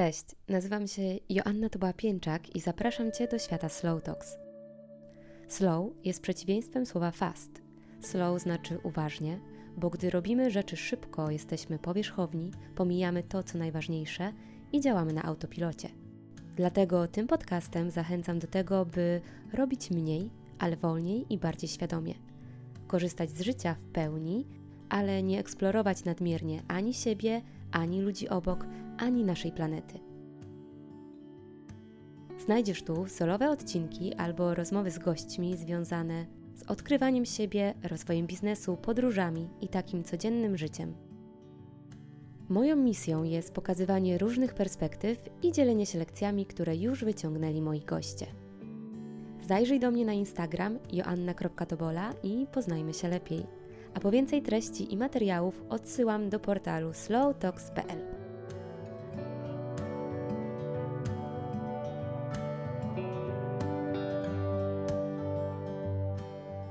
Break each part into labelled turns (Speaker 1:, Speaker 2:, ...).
Speaker 1: Cześć, nazywam się Joanna Tuba-Pięczak i zapraszam Cię do świata Slow Talks. Slow jest przeciwieństwem słowa fast. Slow znaczy uważnie, bo gdy robimy rzeczy szybko, jesteśmy powierzchowni, pomijamy to, co najważniejsze i działamy na autopilocie. Dlatego tym podcastem zachęcam do tego, by robić mniej, ale wolniej i bardziej świadomie. Korzystać z życia w pełni, ale nie eksplorować nadmiernie ani siebie, ani ludzi obok, ani naszej planety. Znajdziesz tu solowe odcinki albo rozmowy z gośćmi związane z odkrywaniem siebie, rozwojem biznesu, podróżami i takim codziennym życiem. Moją misją jest pokazywanie różnych perspektyw i dzielenie się lekcjami, które już wyciągnęli moi goście. Zajrzyj do mnie na Instagram joanna.tobola i poznajmy się lepiej. A po więcej treści i materiałów odsyłam do portalu slowtalks.pl.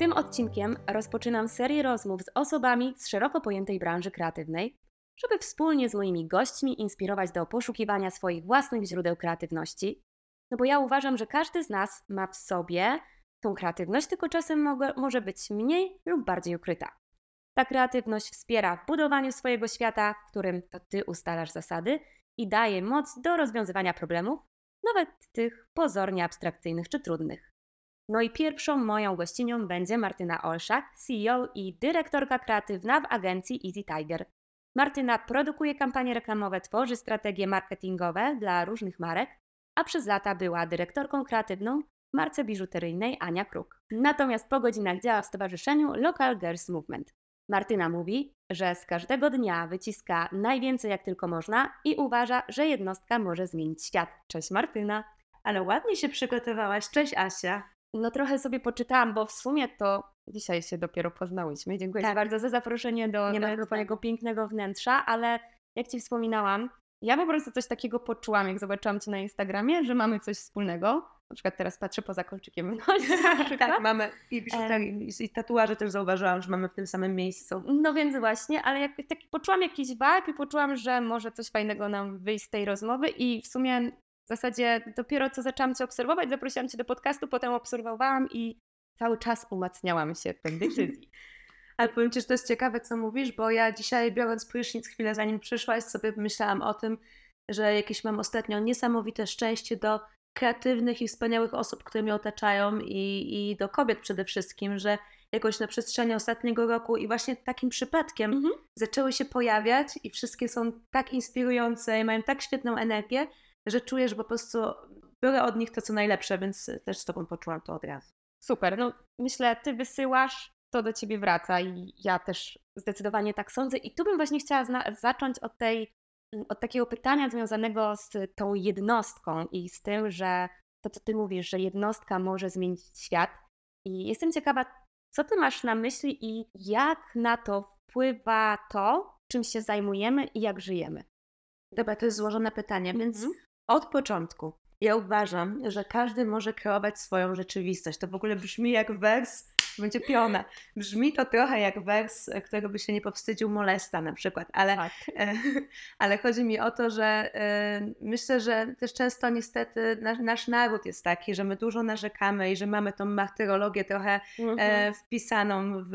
Speaker 1: Tym odcinkiem rozpoczynam serię rozmów z osobami z szeroko pojętej branży kreatywnej, żeby wspólnie z moimi gośćmi inspirować do poszukiwania swoich własnych źródeł kreatywności. No bo ja uważam, że każdy z nas ma w sobie tą kreatywność, tylko czasem może być mniej lub bardziej ukryta. Ta kreatywność wspiera w budowaniu swojego świata, w którym to ty ustalasz zasady i daje moc do rozwiązywania problemów, nawet tych pozornie abstrakcyjnych czy trudnych. No i pierwszą moją gościnią będzie Martyna Olszak, CEO i dyrektorka kreatywna w agencji Easy Tiger. Martyna produkuje kampanie reklamowe, tworzy strategie marketingowe dla różnych marek, a przez lata była dyrektorką kreatywną w marce biżuteryjnej Ania Kruk. Natomiast po godzinach działa w stowarzyszeniu Local Girls Movement. Martyna mówi, że z każdego dnia wyciska najwięcej jak tylko można i uważa, że jednostka może zmienić świat. Cześć Martyna.
Speaker 2: Ale ładnie się przygotowałaś. Cześć Asia.
Speaker 1: No trochę sobie poczytałam, bo w sumie to dzisiaj się dopiero poznałyśmy. Dziękuję tak. Ci bardzo za zaproszenie do mojego pięknego wnętrza, ale jak Ci wspominałam, ja po prostu coś takiego poczułam, jak zobaczyłam Cię na Instagramie, że mamy coś wspólnego. Na przykład teraz patrzę poza kolczykiem w
Speaker 2: tak, mamy i, i, i tatuaże też zauważyłam, że mamy w tym samym miejscu.
Speaker 1: No więc właśnie, ale jak, taki poczułam jakiś vibe i poczułam, że może coś fajnego nam wyjść z tej rozmowy i w sumie w zasadzie dopiero co zaczęłam Cię obserwować, zaprosiłam Cię do podcastu, potem obserwowałam i cały czas umacniałam się w tej decyzji.
Speaker 2: Ale powiem Ci, że to jest ciekawe, co mówisz, bo ja dzisiaj biorąc prysznic chwilę zanim przyszłaś, sobie myślałam o tym, że jakieś mam ostatnio niesamowite szczęście do kreatywnych i wspaniałych osób, które mnie otaczają i, i do kobiet przede wszystkim, że jakoś na przestrzeni ostatniego roku i właśnie takim przypadkiem mhm. zaczęły się pojawiać i wszystkie są tak inspirujące i mają tak świetną energię, że czuję, że po prostu biorę od nich to, co najlepsze, więc też z Tobą poczułam to od razu.
Speaker 1: Super, no myślę, Ty wysyłasz, to do Ciebie wraca i ja też zdecydowanie tak sądzę i tu bym właśnie chciała zacząć od tej od takiego pytania związanego z tą jednostką i z tym, że to, co ty mówisz, że jednostka może zmienić świat. I jestem ciekawa, co ty masz na myśli i jak na to wpływa to, czym się zajmujemy i jak żyjemy.
Speaker 2: Dobra, to jest złożone pytanie, więc mm -hmm. Od początku ja uważam, że każdy może kreować swoją rzeczywistość. To w ogóle brzmi jak wers będzie piona. Brzmi to trochę jak wers, którego by się nie powstydził molesta na przykład, ale, tak. e, ale chodzi mi o to, że e, myślę, że też często niestety nasz, nasz, naród jest taki, że my dużo narzekamy i że mamy tą martyrologię trochę e, mhm. wpisaną w,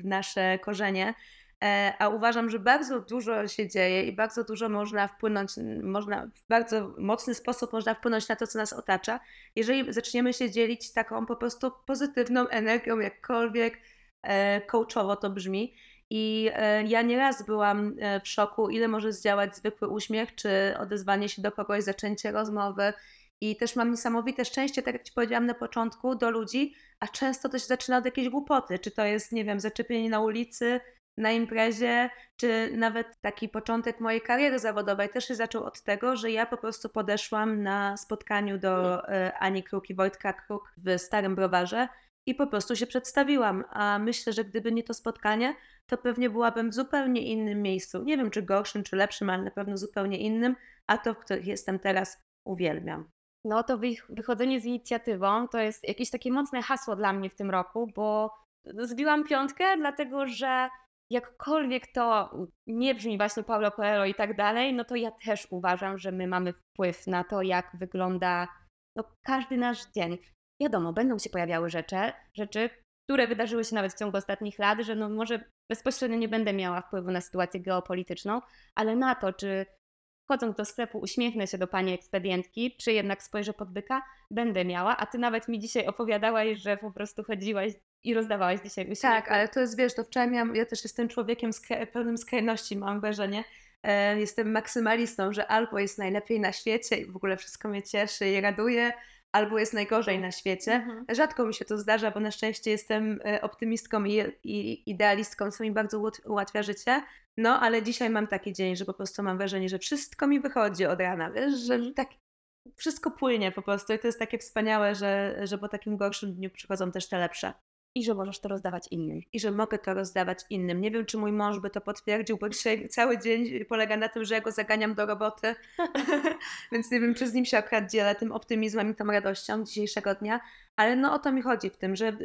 Speaker 2: w nasze korzenie. E, a uważam, że bardzo dużo się dzieje i bardzo dużo można wpłynąć, można, w bardzo mocny sposób można wpłynąć na to, co nas otacza, jeżeli zaczniemy się dzielić taką po prostu pozytywną energią, jakkolwiek e, coachowo to brzmi. I e, ja nieraz byłam w szoku, ile może zdziałać zwykły uśmiech, czy odezwanie się do kogoś, zaczęcie rozmowy. I też mam niesamowite szczęście, tak jak Ci powiedziałam na początku, do ludzi, a często to się zaczyna od jakiejś głupoty. Czy to jest, nie wiem, zaczepienie na ulicy, na imprezie, czy nawet taki początek mojej kariery zawodowej też się zaczął od tego, że ja po prostu podeszłam na spotkaniu do hmm. e, Ani Kruk i Wojtka Kruk w Starym Browarze i po prostu się przedstawiłam. A myślę, że gdyby nie to spotkanie, to pewnie byłabym w zupełnie innym miejscu. Nie wiem, czy gorszym, czy lepszym, ale na pewno zupełnie innym, a to, w których jestem teraz, uwielbiam.
Speaker 1: No to wychodzenie z inicjatywą to jest jakieś takie mocne hasło dla mnie w tym roku, bo zbiłam piątkę, dlatego że jakkolwiek to nie brzmi właśnie Paulo Coelho i tak dalej, no to ja też uważam, że my mamy wpływ na to, jak wygląda no, każdy nasz dzień. Wiadomo, będą się pojawiały rzeczy, rzeczy, które wydarzyły się nawet w ciągu ostatnich lat, że no może bezpośrednio nie będę miała wpływu na sytuację geopolityczną, ale na to, czy wchodząc do sklepu uśmiechnę się do pani ekspedientki, czy jednak spojrzę pod byka, będę miała, a ty nawet mi dzisiaj opowiadałaś, że po prostu chodziłaś i rozdawałaś dzisiaj uśmiechy.
Speaker 2: Tak, ale to jest, wiesz, to wczoraj miałam, ja też jestem człowiekiem pełnym skrajności, mam wrażenie. E, jestem maksymalistą, że albo jest najlepiej na świecie i w ogóle wszystko mnie cieszy i raduje, albo jest najgorzej na świecie.
Speaker 1: Mhm.
Speaker 2: Rzadko mi się to zdarza, bo na szczęście jestem e, optymistką i, i idealistką, co mi bardzo ułat- ułatwia życie. No, ale dzisiaj mam taki dzień, że po prostu mam wrażenie, że wszystko mi wychodzi od rana, wiesz, że
Speaker 1: Mhm.
Speaker 2: tak wszystko płynie po prostu i to jest takie wspaniałe, że, że po takim gorszym dniu przychodzą też te lepsze
Speaker 1: I że możesz to rozdawać innym.
Speaker 2: i że mogę to rozdawać innym. Nie wiem, czy mój mąż by to potwierdził, bo dzisiaj cały dzień polega na tym, że ja go zaganiam do roboty, więc nie wiem, czy z nim się akurat dzielę tym optymizmem i tą radością dzisiejszego dnia, ale no o to mi chodzi w tym, że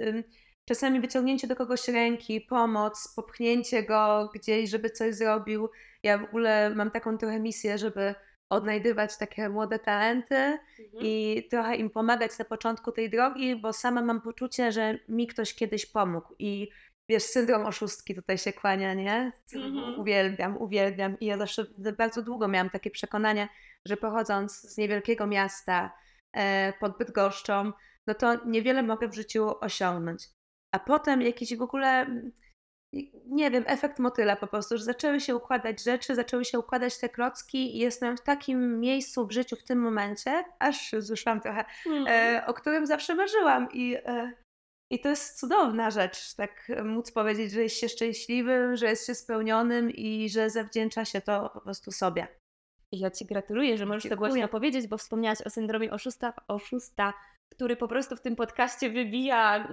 Speaker 2: czasami wyciągnięcie do kogoś ręki, pomoc, popchnięcie go gdzieś, żeby coś zrobił. Ja w ogóle mam taką trochę misję, żeby odnajdywać takie młode talenty,
Speaker 1: Mhm.
Speaker 2: i trochę im pomagać na początku tej drogi, bo sama mam poczucie, że mi ktoś kiedyś pomógł i wiesz, syndrom oszustki tutaj się kłania, nie?
Speaker 1: Mhm.
Speaker 2: Uwielbiam, uwielbiam i ja zawsze bardzo długo miałam takie przekonanie, że pochodząc z niewielkiego miasta e, pod Bydgoszczą, no to niewiele mogę w życiu osiągnąć. A potem jakiś w ogóle nie wiem, efekt motyla po prostu, że zaczęły się układać rzeczy, zaczęły się układać te klocki i jestem w takim miejscu w życiu w tym momencie, aż złyszłam trochę,
Speaker 1: Mhm.
Speaker 2: e, o którym zawsze marzyłam i, e, i to jest cudowna rzecz, tak móc powiedzieć, że jest się szczęśliwym, że jest się spełnionym i że zawdzięcza się to po prostu sobie.
Speaker 1: I ja Ci gratuluję, że możesz to
Speaker 2: Dziękuję.
Speaker 1: głośno powiedzieć, bo wspomniałaś o syndromie oszusta, oszusta, który po prostu w tym podcaście wybija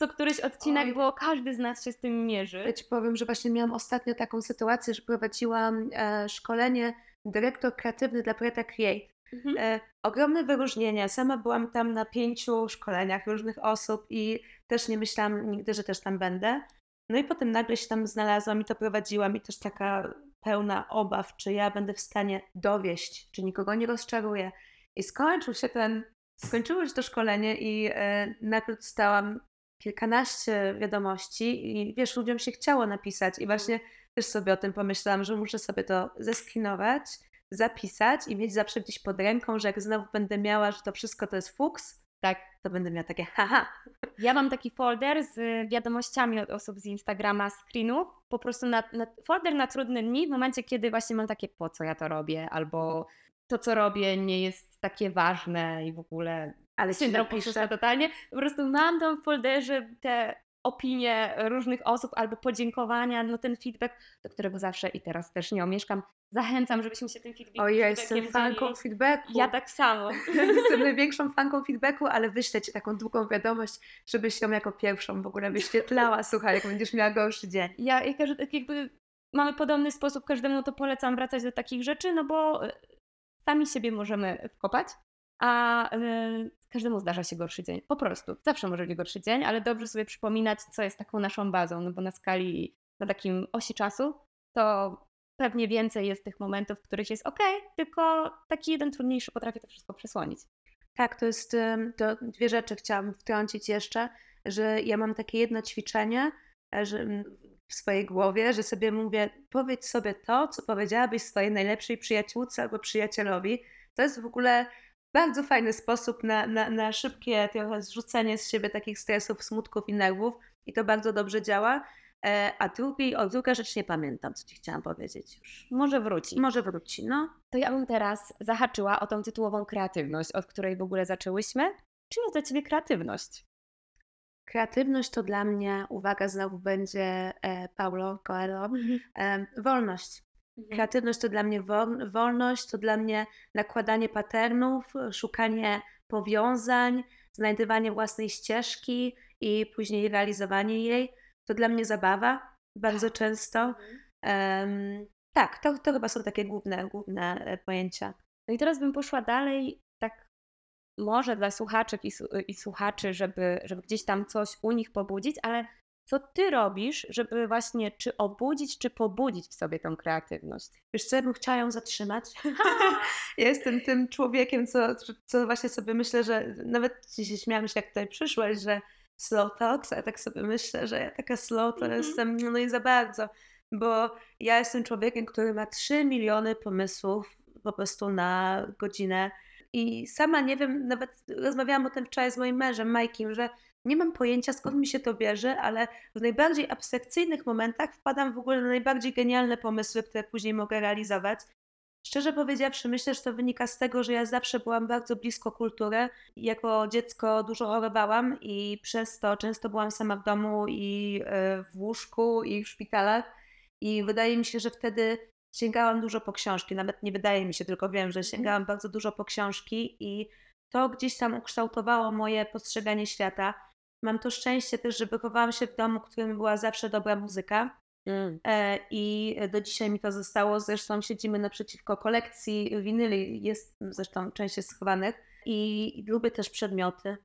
Speaker 1: co któryś odcinek,
Speaker 2: Oj.
Speaker 1: bo każdy z nas się z tym
Speaker 2: Ja
Speaker 1: mierzy.
Speaker 2: Ci powiem, że właśnie miałam ostatnio taką sytuację, że prowadziłam e, szkolenie dyrektor kreatywny dla Preta Create.
Speaker 1: Mhm.
Speaker 2: E, ogromne wyróżnienia. Sama byłam tam na pięciu szkoleniach różnych osób i też nie myślałam nigdy, że też tam będę. No i potem nagle się tam znalazłam i to prowadziłam i też taka pełna obaw, czy ja będę w stanie dowieść, czy nikogo nie rozczaruję. I skończył się ten, skończyło się to szkolenie i e, nagle dostałam kilkanaście wiadomości i wiesz, ludziom się chciało napisać i właśnie też sobie o tym pomyślałam, że muszę sobie to zeskinować, zapisać i mieć zawsze gdzieś pod ręką, że jak znowu będę miała, że to wszystko to jest fuks,
Speaker 1: Tak.
Speaker 2: to będę miała takie haha.
Speaker 1: Ja mam taki folder z wiadomościami od osób z Instagrama, screenów, po prostu na, na, folder na trudne dni, w momencie, kiedy właśnie mam takie, po co ja to robię, albo to, co robię, nie jest takie ważne i w ogóle
Speaker 2: Ale
Speaker 1: syndrom
Speaker 2: napiszę.
Speaker 1: oszusta totalnie. Po prostu mam tam w folderze te opinie różnych osób albo podziękowania, no ten feedback, do którego zawsze i teraz też nie omieszkam. Zachęcam, żebyśmy się tym feedback,
Speaker 2: O, ja jestem
Speaker 1: feedbackiem
Speaker 2: fanką feedbacku.
Speaker 1: Ja tak samo.
Speaker 2: jestem największą fanką feedbacku, ale wyślę ci taką długą wiadomość, żebyś ją jako pierwszą w ogóle wyświetlała. Słuchaj, jak będziesz miała gorszy dzień.
Speaker 1: Ja, ja każdy, tak jakby mamy podobny sposób, każdemu to polecam wracać do takich rzeczy, no bo e, sami siebie możemy wkopać, a e, każdemu zdarza się gorszy dzień. Po prostu. Zawsze może być gorszy dzień, ale dobrze sobie przypominać, co jest taką naszą bazą, no bo na skali, na takim osi czasu, to pewnie więcej jest tych momentów, w których jest ok, tylko taki jeden trudniejszy potrafi to wszystko przesłonić.
Speaker 2: Tak, to jest, to dwie rzeczy chciałam wtrącić jeszcze, że ja mam takie jedno ćwiczenie e, że w swojej głowie, że sobie mówię, powiedz sobie to, co powiedziałabyś swojej najlepszej przyjaciółce albo przyjacielowi. To jest w ogóle bardzo fajny sposób na, na, na szybkie trochę zrzucenie z siebie takich stresów, smutków i nerwów i to bardzo dobrze działa. E, A drugi, o druga rzecz nie pamiętam, co ci chciałam powiedzieć już.
Speaker 1: Może wróci.
Speaker 2: Może wróci, no.
Speaker 1: To ja bym teraz zahaczyła o tą tytułową kreatywność, od której w ogóle zaczęłyśmy. Czym jest dla Ciebie kreatywność?
Speaker 2: Kreatywność to dla mnie, uwaga, znowu będzie e, Paulo Coelho, e, wolność. Kreatywność to dla mnie wol, wolność, to dla mnie nakładanie patternów, szukanie powiązań, znajdywanie własnej ścieżki i później realizowanie jej. To dla mnie zabawa bardzo często. Em, tak, to, to chyba są takie główne, główne e, pojęcia.
Speaker 1: No i teraz bym poszła dalej, tak może dla słuchaczek i, i słuchaczy, żeby, żeby gdzieś tam coś u nich pobudzić, ale co ty robisz, żeby właśnie czy obudzić, czy pobudzić w sobie tą kreatywność?
Speaker 2: Wiesz co, ja bym chciała ją zatrzymać. ja jestem tym człowiekiem, co, co właśnie sobie myślę, że nawet dzisiaj śmiałam się, jak tutaj przyszłaś, że slow talks, a ja tak sobie myślę, że ja taka slow to mm -hmm. jestem, no i za bardzo, bo ja jestem człowiekiem, który ma 3 miliony pomysłów po prostu na godzinę i sama nie wiem, nawet rozmawiałam o tym wczoraj z moim mężem, Majkiem, że nie mam pojęcia skąd mi się to bierze, ale w najbardziej abstrakcyjnych momentach wpadam w ogóle na najbardziej genialne pomysły, które później mogę realizować. Szczerze powiedziawszy, myślę, że to wynika z tego, że ja zawsze byłam bardzo blisko kultury. Jako dziecko dużo chorowałam i przez to często byłam sama w domu i e, w łóżku i w szpitalach. I wydaje mi się, że wtedy sięgałam dużo po książki. Nawet nie wydaje mi się, tylko wiem, że mhm. sięgałam bardzo dużo po książki i to gdzieś tam ukształtowało moje postrzeganie świata. Mam to szczęście też, że wychowałam się w domu, w którym była zawsze dobra muzyka. Mm. E, I do dzisiaj mi to zostało. Zresztą siedzimy naprzeciwko kolekcji winyli, jest zresztą część jest schowanych. I lubię też przedmioty.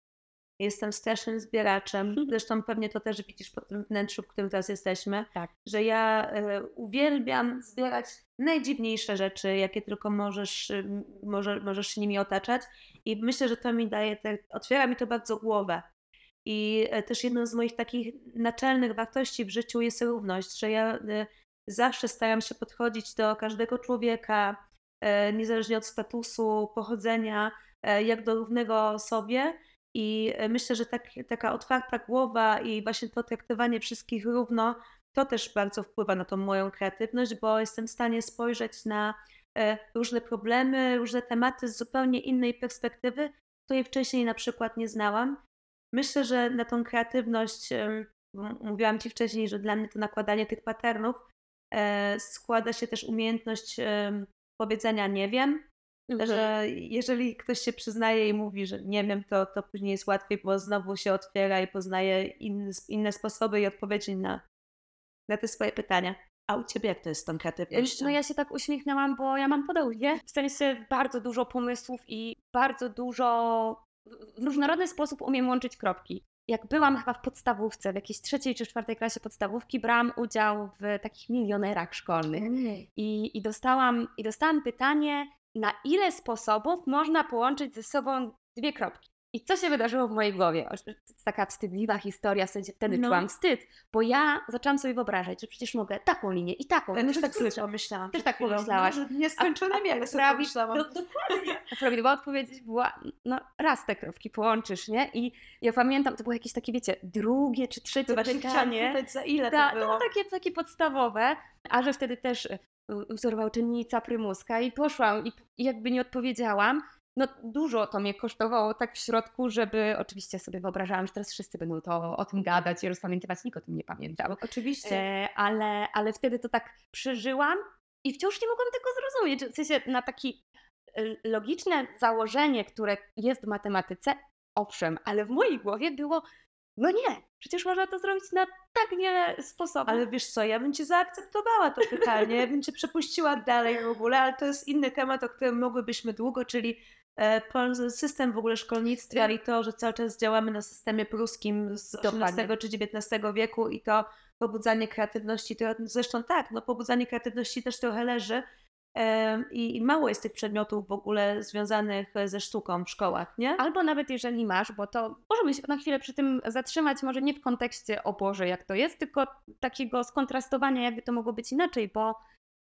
Speaker 2: Jestem strasznym zbieraczem. Zresztą pewnie to też widzisz po tym wnętrzu, w którym teraz jesteśmy. Tak. Że ja e, uwielbiam zbierać najdziwniejsze rzeczy, jakie tylko możesz, może, możesz się nimi otaczać. I myślę, że to mi daje, te, otwiera mi to bardzo głowę. I e, też jedną z moich takich naczelnych wartości w życiu jest równość, że ja e, zawsze staram się podchodzić do każdego człowieka, e, niezależnie od statusu, pochodzenia, jak do równego sobie. I myślę, że tak, taka otwarta głowa i właśnie to traktowanie wszystkich równo, to też bardzo wpływa na tą moją kreatywność, bo jestem w stanie spojrzeć na różne problemy, różne tematy z zupełnie innej perspektywy, której wcześniej na przykład nie znałam. Myślę, że na tą kreatywność, mówiłam Ci wcześniej, że dla mnie to nakładanie tych patternów e, składa się też umiejętność powiedzenia nie wiem, mhm. że jeżeli ktoś się przyznaje i mówi, że nie wiem, to, to później jest łatwiej, bo znowu się otwiera i poznaje inny, inne sposoby i odpowiedzi na, na te swoje pytania. A u Ciebie jak to jest z tą kreatywnością?
Speaker 1: No ja się tak uśmiechnęłam, bo ja mam podobnie. W sensie bardzo dużo pomysłów i bardzo dużo w różnorodny sposób umiem łączyć kropki. Jak byłam chyba w podstawówce, w jakiejś trzeciej czy czwartej klasie podstawówki, brałam udział w takich milionerach szkolnych. I, i, dostałam, I dostałam pytanie, na ile sposobów można połączyć ze sobą dwie kropki. I co się wydarzyło w mojej głowie? To jest taka wstydliwa historia, w sensie wtedy no. czułam wstyd, bo ja zaczęłam sobie wyobrażać, że przecież mogę taką linię i taką.
Speaker 2: Ja też tak sobie pomyślałam.
Speaker 1: Też tak pomyślałaś.
Speaker 2: Nieskończone wiele sobie pomyślałam.
Speaker 1: No, dokładnie. A prawidłowa odpowiedź była, no raz te kropki połączysz, nie? I ja pamiętam, to było jakieś takie, wiecie, drugie czy trzecie pytanie.
Speaker 2: za ile Ta, to było?
Speaker 1: No, takie, takie podstawowe, a że wtedy też wzorował czynnica prymuska i poszłam i jakby nie odpowiedziałam, no dużo to mnie kosztowało tak w środku, żeby oczywiście sobie wyobrażałam, że teraz wszyscy będą to o tym gadać i rozpamiętywać, nikt o tym nie pamiętał.
Speaker 2: Oczywiście.
Speaker 1: E, ale, ale wtedy to tak przeżyłam i wciąż nie mogłam tego zrozumieć. W sensie na takie logiczne założenie, które jest w matematyce, owszem, ale w mojej głowie było, no nie, przecież można to zrobić na tak wiele sposobów.
Speaker 2: Ale wiesz co, ja bym cię zaakceptowała to pytanie, ja bym cię przepuściła dalej w ogóle, ale to jest inny temat, o którym mogłybyśmy długo, czyli system w ogóle szkolnictwa i to, że cały czas działamy na systemie pruskim z XVIII czy XIX wieku i to pobudzanie kreatywności, to zresztą tak, no pobudzanie kreatywności też trochę leży i mało jest tych przedmiotów w ogóle związanych ze sztuką w szkołach, nie?
Speaker 1: Albo nawet jeżeli masz, bo to możemy się na chwilę przy tym zatrzymać, może nie w kontekście o Boże jak to jest, tylko takiego skontrastowania jakby to mogło być inaczej, bo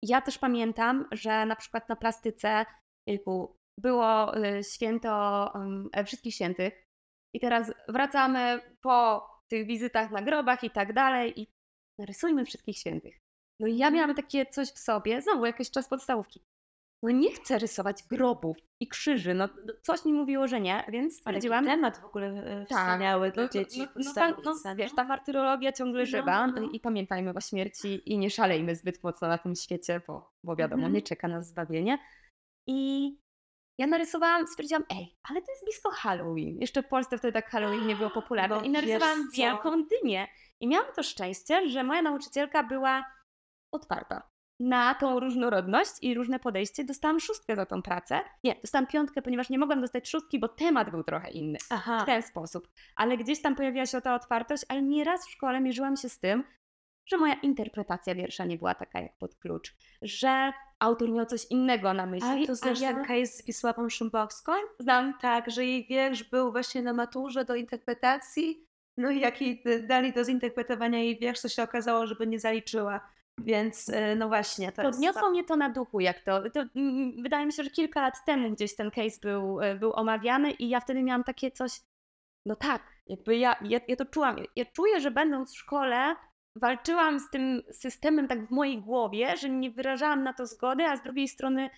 Speaker 1: ja też pamiętam, że na przykład na plastyce, było y, święto e, Wszystkich Świętych i teraz wracamy po tych wizytach na grobach i tak dalej i narysujmy Wszystkich Świętych. No i ja mhm. miałam takie coś w sobie, znowu jakiś czas podstawówki. No nie chcę rysować grobów i krzyży, no coś mi mówiło, że nie, więc stwierdziłam...
Speaker 2: Ale temat w ogóle e, tak, wspaniały dla no, dzieci no, no,
Speaker 1: ta, no, wiesz, ta martyrologia ciągle no, żywa no. i pamiętajmy o śmierci i nie szalejmy zbyt mocno na tym świecie, bo, bo wiadomo, -hmm. nie czeka nas zbawienie. I ja narysowałam, stwierdziłam, ej, ale to jest blisko Halloween. Jeszcze w Polsce wtedy tak Halloween nie było popularne. No, I narysowałam wielką dynię. I miałam to szczęście, że moja nauczycielka była otwarta na tą różnorodność i różne podejście dostałam szóstkę za tą pracę. Nie, dostałam piątkę, ponieważ nie mogłam dostać szóstki, bo temat był trochę inny.
Speaker 2: Aha.
Speaker 1: W ten sposób. Ale gdzieś tam pojawiła się ta otwartość, ale nieraz w szkole mierzyłam się z tym, że moja interpretacja wiersza nie była taka jak pod klucz, że autor miał coś innego na myśli.
Speaker 2: Ale to znasz
Speaker 1: ja...
Speaker 2: ten case z Wisławą Szymborską?
Speaker 1: Znam.
Speaker 2: Tak, że jej wiersz był właśnie na maturze do interpretacji, no i jak jej dali do zinterpretowania jej wiersz, to się okazało, żeby nie zaliczyła. Więc y, no właśnie, to jest...
Speaker 1: Podniosło mnie to na duchu, jak to. to wydaje mi się, że kilka lat temu gdzieś ten case był, e, był omawiany i ja wtedy miałam takie coś, no tak, jakby ja, ja, ja to czułam. Ja czuję, że będąc w szkole walczyłam z tym systemem tak w mojej głowie, że nie wyrażałam na to zgody, a z drugiej strony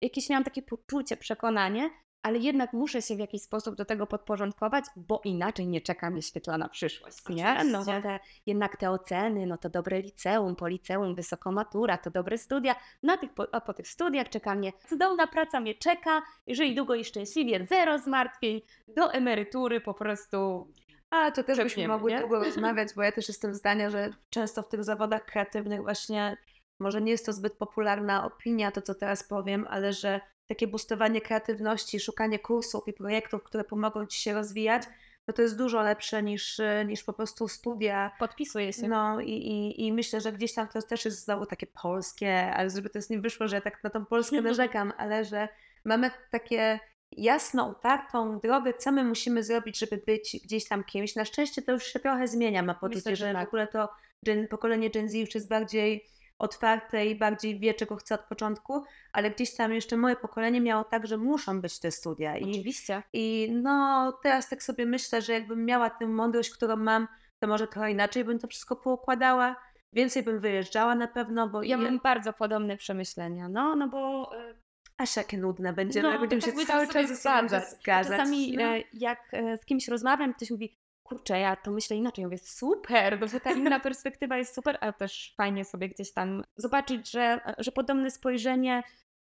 Speaker 1: jakieś miałam takie poczucie, przekonanie, ale jednak muszę się w jakiś sposób do tego podporządkować, bo inaczej nie czeka mnie świetlana przyszłość, nie? No te, jednak te oceny, no to dobre liceum, po liceum wysokomatura, to dobre studia, na tych, po, a po tych studiach czeka mnie cudowna praca mnie czeka, jeżeli długo i szczęśliwie, zero zmartwień, do emerytury po prostu
Speaker 2: A, to też byśmy mogły
Speaker 1: nie?
Speaker 2: długo rozmawiać, bo ja też jestem zdania, że często w tych zawodach kreatywnych właśnie, może nie jest to zbyt popularna opinia, to co teraz powiem, ale że takie boostowanie kreatywności, szukanie kursów i projektów, które pomogą Ci się rozwijać, no to jest dużo lepsze niż, y, niż po prostu studia.
Speaker 1: podpisuje się.
Speaker 2: No i, i, i myślę, że gdzieś tam to też jest znowu takie polskie, ale żeby to nie wyszło, że ja tak na tą Polskę narzekam, ale że mamy takie jasną, utartą drogę, co my musimy zrobić, żeby być gdzieś tam kimś. Na szczęście to już się trochę zmienia, mam poczucie,
Speaker 1: Myślę, że
Speaker 2: że w
Speaker 1: tak.
Speaker 2: ogóle to gen, pokolenie Gen Z już jest bardziej otwarte i bardziej wie, czego chce od początku, ale gdzieś tam jeszcze moje pokolenie miało tak, że muszą być te studia i
Speaker 1: Oczywiście.
Speaker 2: i no teraz tak sobie myślę, że jakbym miała tę mądrość, którą mam, to może trochę inaczej bym to wszystko poukładała. Więcej bym wyjeżdżała na pewno, bo
Speaker 1: Ja mam bardzo podobne przemyślenia, no, no bo e,
Speaker 2: aż jakie nudne będzie,
Speaker 1: No,
Speaker 2: no, będziemy
Speaker 1: tak
Speaker 2: się cały czas
Speaker 1: zgadzać.
Speaker 2: zgadzać.
Speaker 1: Czasami
Speaker 2: no.
Speaker 1: e, jak e, z kimś rozmawiam, ktoś mówi, kurczę, ja to myślę inaczej. Ja mówię, super, bo że ta inna perspektywa jest super, ale też fajnie sobie gdzieś tam zobaczyć, że, że podobne spojrzenie,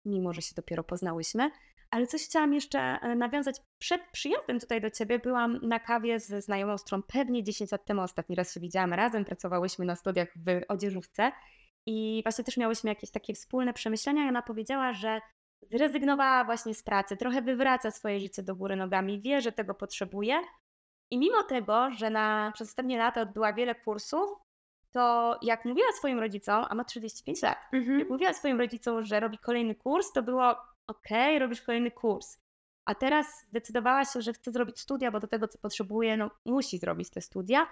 Speaker 1: mimo że się dopiero poznałyśmy. Ale coś chciałam jeszcze e, nawiązać. Przed przyjazdem tutaj do Ciebie byłam na kawie ze znajomą, z którą pewnie 10 lat temu ostatni raz się widziałam razem. Pracowałyśmy na studiach w odzieżówce i właśnie też miałyśmy jakieś takie wspólne przemyślenia i ona powiedziała, że zrezygnowała właśnie z pracy, trochę wywraca swoje życie do góry nogami, wie, że tego potrzebuje. I mimo tego, że na, przez ostatnie lata odbyła wiele kursów, to jak mówiła swoim rodzicom, a ma 35 lat,
Speaker 2: Mhm.
Speaker 1: jak mówiła swoim rodzicom, że robi kolejny kurs, to było okej, robisz kolejny kurs. A teraz zdecydowała się, że chce zrobić studia, bo do tego, co potrzebuje, no musi zrobić te studia.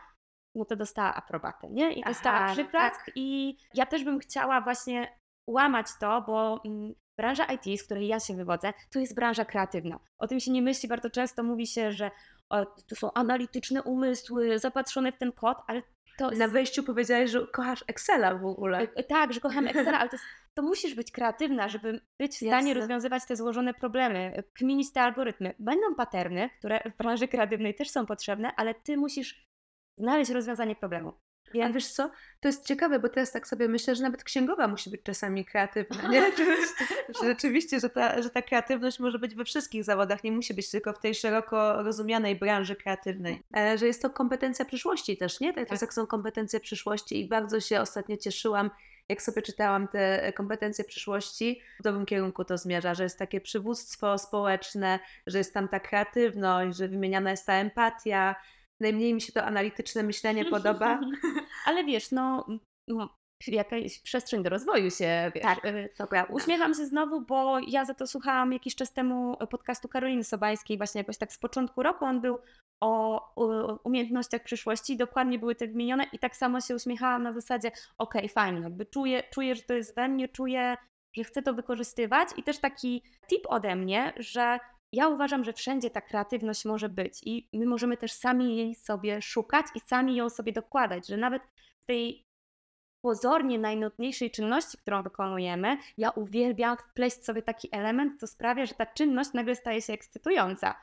Speaker 1: No to dostała aprobatę, nie? I dostała
Speaker 2: Aha, no
Speaker 1: przyklask
Speaker 2: tak.
Speaker 1: i ja też bym chciała właśnie łamać to, bo mm, branża IT, z której ja się wywodzę, to jest branża kreatywna. O tym się nie myśli, bardzo często mówi się, że o, to są analityczne umysły, zapatrzone w ten kod, ale to
Speaker 2: Na wejściu powiedziałeś, że kochasz Excela w ogóle.
Speaker 1: E, Tak, że kocham Excela, ale to, jest, to musisz być kreatywna, żeby być w stanie
Speaker 2: Jasne.
Speaker 1: rozwiązywać te złożone problemy, e, kminić te algorytmy. Będą paterny, które w branży kreatywnej też są potrzebne, ale ty musisz znaleźć rozwiązanie problemu.
Speaker 2: A
Speaker 1: Więc
Speaker 2: wiesz co, to jest ciekawe, bo teraz tak sobie myślę, że nawet księgowa musi być czasami kreatywna, nie? Rzeczywiście, że ta, że ta kreatywność może być we wszystkich zawodach, nie musi być tylko w tej szeroko rozumianej branży kreatywnej. E, Że jest to kompetencja przyszłości też, nie? Tak,
Speaker 1: Tak.
Speaker 2: tak. są kompetencje przyszłości i bardzo się ostatnio cieszyłam, jak sobie czytałam te kompetencje przyszłości, w dobrym kierunku to zmierza, że jest takie przywództwo społeczne, że jest tam ta kreatywność, że wymieniana jest ta empatia. Najmniej mi się to analityczne myślenie podoba.
Speaker 1: ale wiesz, no, jakaś przestrzeń do rozwoju się, wiesz,
Speaker 2: Tak.
Speaker 1: e,
Speaker 2: To prawda.
Speaker 1: Uśmiecham się znowu, bo ja za to słuchałam jakiś czas temu podcastu Karoliny Sobańskiej, właśnie jakoś tak z początku roku. On był o umiejętnościach przyszłości, dokładnie były te wymienione i tak samo się uśmiechałam na zasadzie, okej, fajnie, jakby czuję, czuję, że to jest we mnie, czuję, że chcę to wykorzystywać i też taki tip ode mnie, że ja uważam, że wszędzie ta kreatywność może być i my możemy też sami jej sobie szukać i sami ją sobie dokładać, że nawet w tej pozornie najnudniejszej czynności, którą wykonujemy, ja uwielbiam wpleść sobie taki element, co sprawia, że ta czynność nagle staje się ekscytująca.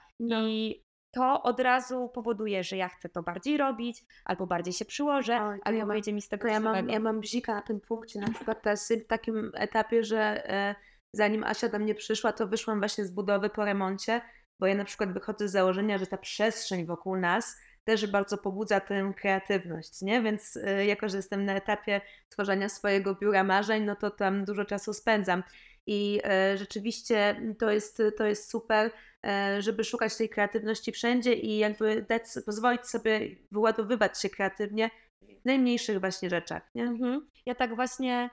Speaker 1: I to od razu powoduje, że ja chcę to bardziej robić, albo bardziej się przyłożę, albo
Speaker 2: ja mam-
Speaker 1: wyjdzie mi z tego
Speaker 2: To ja mam, ja mam bzika na tym punkcie, na przykład teraz w takim etapie, że e, zanim Asia do mnie przyszła, to wyszłam właśnie z budowy po remoncie, bo ja na przykład wychodzę z założenia, że ta przestrzeń wokół nas też bardzo pobudza tę kreatywność, nie? Więc y, jako, że jestem na etapie tworzenia swojego biura marzeń, no to tam dużo czasu spędzam. I e, rzeczywiście to jest, to jest super, e, żeby szukać tej kreatywności wszędzie i jakby dać, pozwolić sobie wyładowywać się kreatywnie w najmniejszych właśnie rzeczach. Nie?
Speaker 1: Mhm. Ja tak właśnie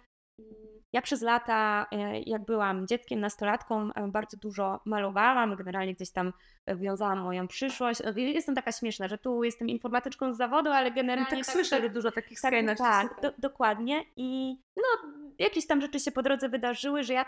Speaker 1: ja przez lata, e, jak byłam dzieckiem, nastolatką, e, bardzo dużo malowałam, generalnie gdzieś tam e, wiązałam moją przyszłość. Jestem taka śmieszna, że tu jestem informatyczką z zawodu, ale generalnie.
Speaker 2: No tak, tak słyszę, że dużo takich tak, skrajności.
Speaker 1: Tak, do, dokładnie. I no, jakieś tam rzeczy się po drodze wydarzyły, że ja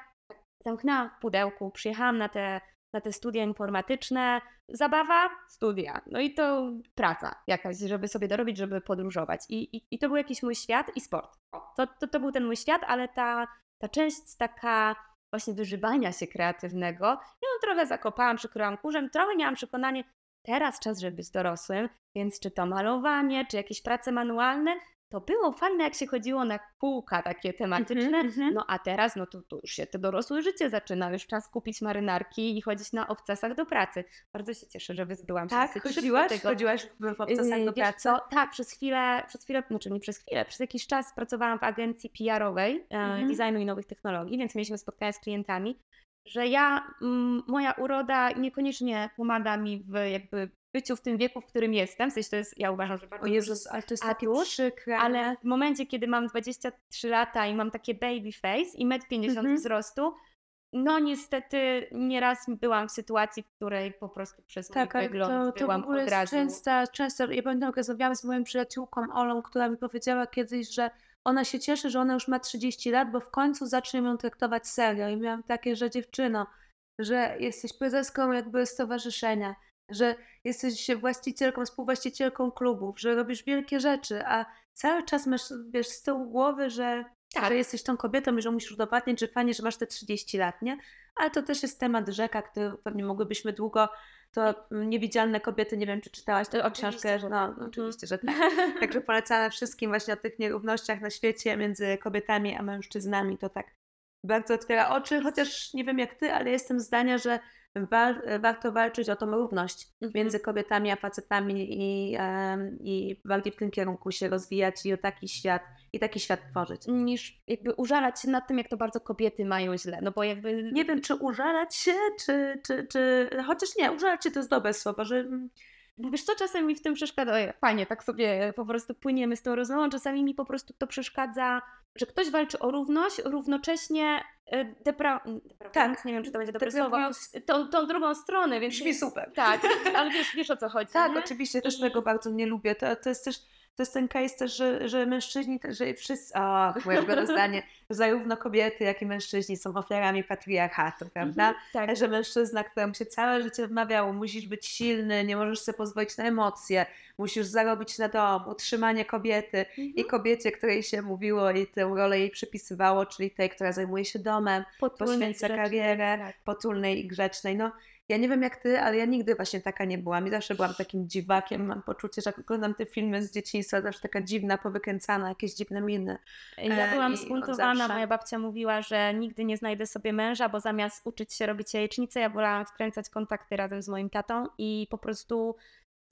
Speaker 1: zamknęłam w pudełku, przyjechałam na te na te studia informatyczne. Zabawa, studia. No i to praca jakaś, żeby sobie dorobić, żeby podróżować. I, i, i to był jakiś mój świat i sport. To, to, to był ten mój świat, ale ta, ta część taka właśnie wyżywania się kreatywnego, ja trochę zakopałam, przykryłam kurzem, trochę miałam przekonanie, teraz czas, żeby być dorosłym, więc czy to malowanie, czy jakieś prace manualne, to było fajne, jak się chodziło na kółka takie tematyczne, mm -hmm. no a teraz, no to, to, już się to dorosłe życie zaczyna, już czas kupić marynarki i chodzić na obcasach do pracy. Bardzo się cieszę, że wyzbyłam się
Speaker 2: Tak, chodziłaś? Tego. Chodziłaś w obcasach do pracy? Co?
Speaker 1: Tak, przez chwilę, przez chwilę, znaczy nie przez chwilę, przez jakiś czas pracowałam w agencji PR-owej mm -hmm. designu i nowych technologii, więc mieliśmy spotkania z klientami że ja, m, moja uroda niekoniecznie pomaga mi w jakby byciu w tym wieku, w którym jestem. W sensie to jest, ja uważam, że bardzo...
Speaker 2: O Jezus, ale to jest takie przykre.
Speaker 1: Ale w momencie, kiedy mam 23 lata i mam takie baby face i 1,50 m mm -hmm. wzrostu, no niestety nieraz byłam w sytuacji, w której po prostu przez tak, mój wygląd to, to byłam w ogóle od razu...
Speaker 2: Często, często, ja pamiętam, rozmawiałam z moją przyjaciółką Olą, która mi powiedziała kiedyś, że ona się cieszy, że ona już ma 30 lat, bo w końcu zacznie ją traktować serio. I miałam takie, że dziewczyno, że jesteś prezeską jakby stowarzyszenia, że jesteś właścicielką, współwłaścicielką klubów, że robisz wielkie rzeczy, a cały czas masz, wiesz, z tyłu głowy, że, tak. że jesteś tą kobietą i że musisz udowadniać, że fajnie, że masz te 30 lat, nie? Ale to też jest temat rzeka, który pewnie mogłybyśmy długo to Niewidzialne Kobiety, nie wiem, czy czytałaś tę książkę. No, no, oczywiście, że tak. Także polecamy wszystkim właśnie o tych nierównościach na świecie między kobietami a mężczyznami. To tak bardzo otwiera oczy, chociaż nie wiem jak ty, ale jestem zdania, że wa warto walczyć o tą równość mhm. między kobietami a facetami i, um, i bardziej w tym kierunku się rozwijać i o taki świat i taki świat tworzyć.
Speaker 1: Niż jakby użalać się nad tym, jak to bardzo kobiety mają źle. No bo jakby.
Speaker 2: Nie wiem, czy użalać się, czy, czy, czy... chociaż nie, użalać się to jest dobre słowo, że
Speaker 1: bo wiesz co, czasem mi w tym przeszkadza, fajnie, tak sobie po prostu płyniemy z tą rozmową, czasami mi po prostu to przeszkadza, że ktoś walczy o równość, równocześnie e, depra... tak, nie wiem, czy to będzie dobre słowo, tą, tą drugą stronę, więc...
Speaker 2: Brzmi super.
Speaker 1: Tak, ale wiesz, wiesz o co chodzi.
Speaker 2: Tak, nie? oczywiście, też I... tego bardzo nie lubię, to, to jest też to jest ten case też, że, że mężczyźni, że wszyscy, o, moje zdanie, zarówno kobiety, jak i mężczyźni są ofiarami patriarchatu, prawda? Mhm, tak. Że mężczyzna, któremu się całe życie wmawiało, musisz być silny, nie możesz sobie pozwolić na emocje, musisz zarobić na dom, utrzymanie kobiety mhm. i kobiecie, której się mówiło i tę rolę jej przypisywało, czyli tej, która zajmuje się domem, poświęca karierę, tak. potulnej i grzecznej. No, ja nie wiem jak ty, ale ja nigdy właśnie taka nie byłam i zawsze byłam takim dziwakiem. Mam poczucie, że jak oglądam te filmy z dzieciństwa, zawsze taka dziwna, powykręcana, jakieś dziwne miny.
Speaker 1: Ja byłam e, spuntowana, moja babcia mówiła, że nigdy nie znajdę sobie męża, bo zamiast uczyć się robić jajecznicę, ja wolałam wkręcać kontakty razem z moim tatą i po prostu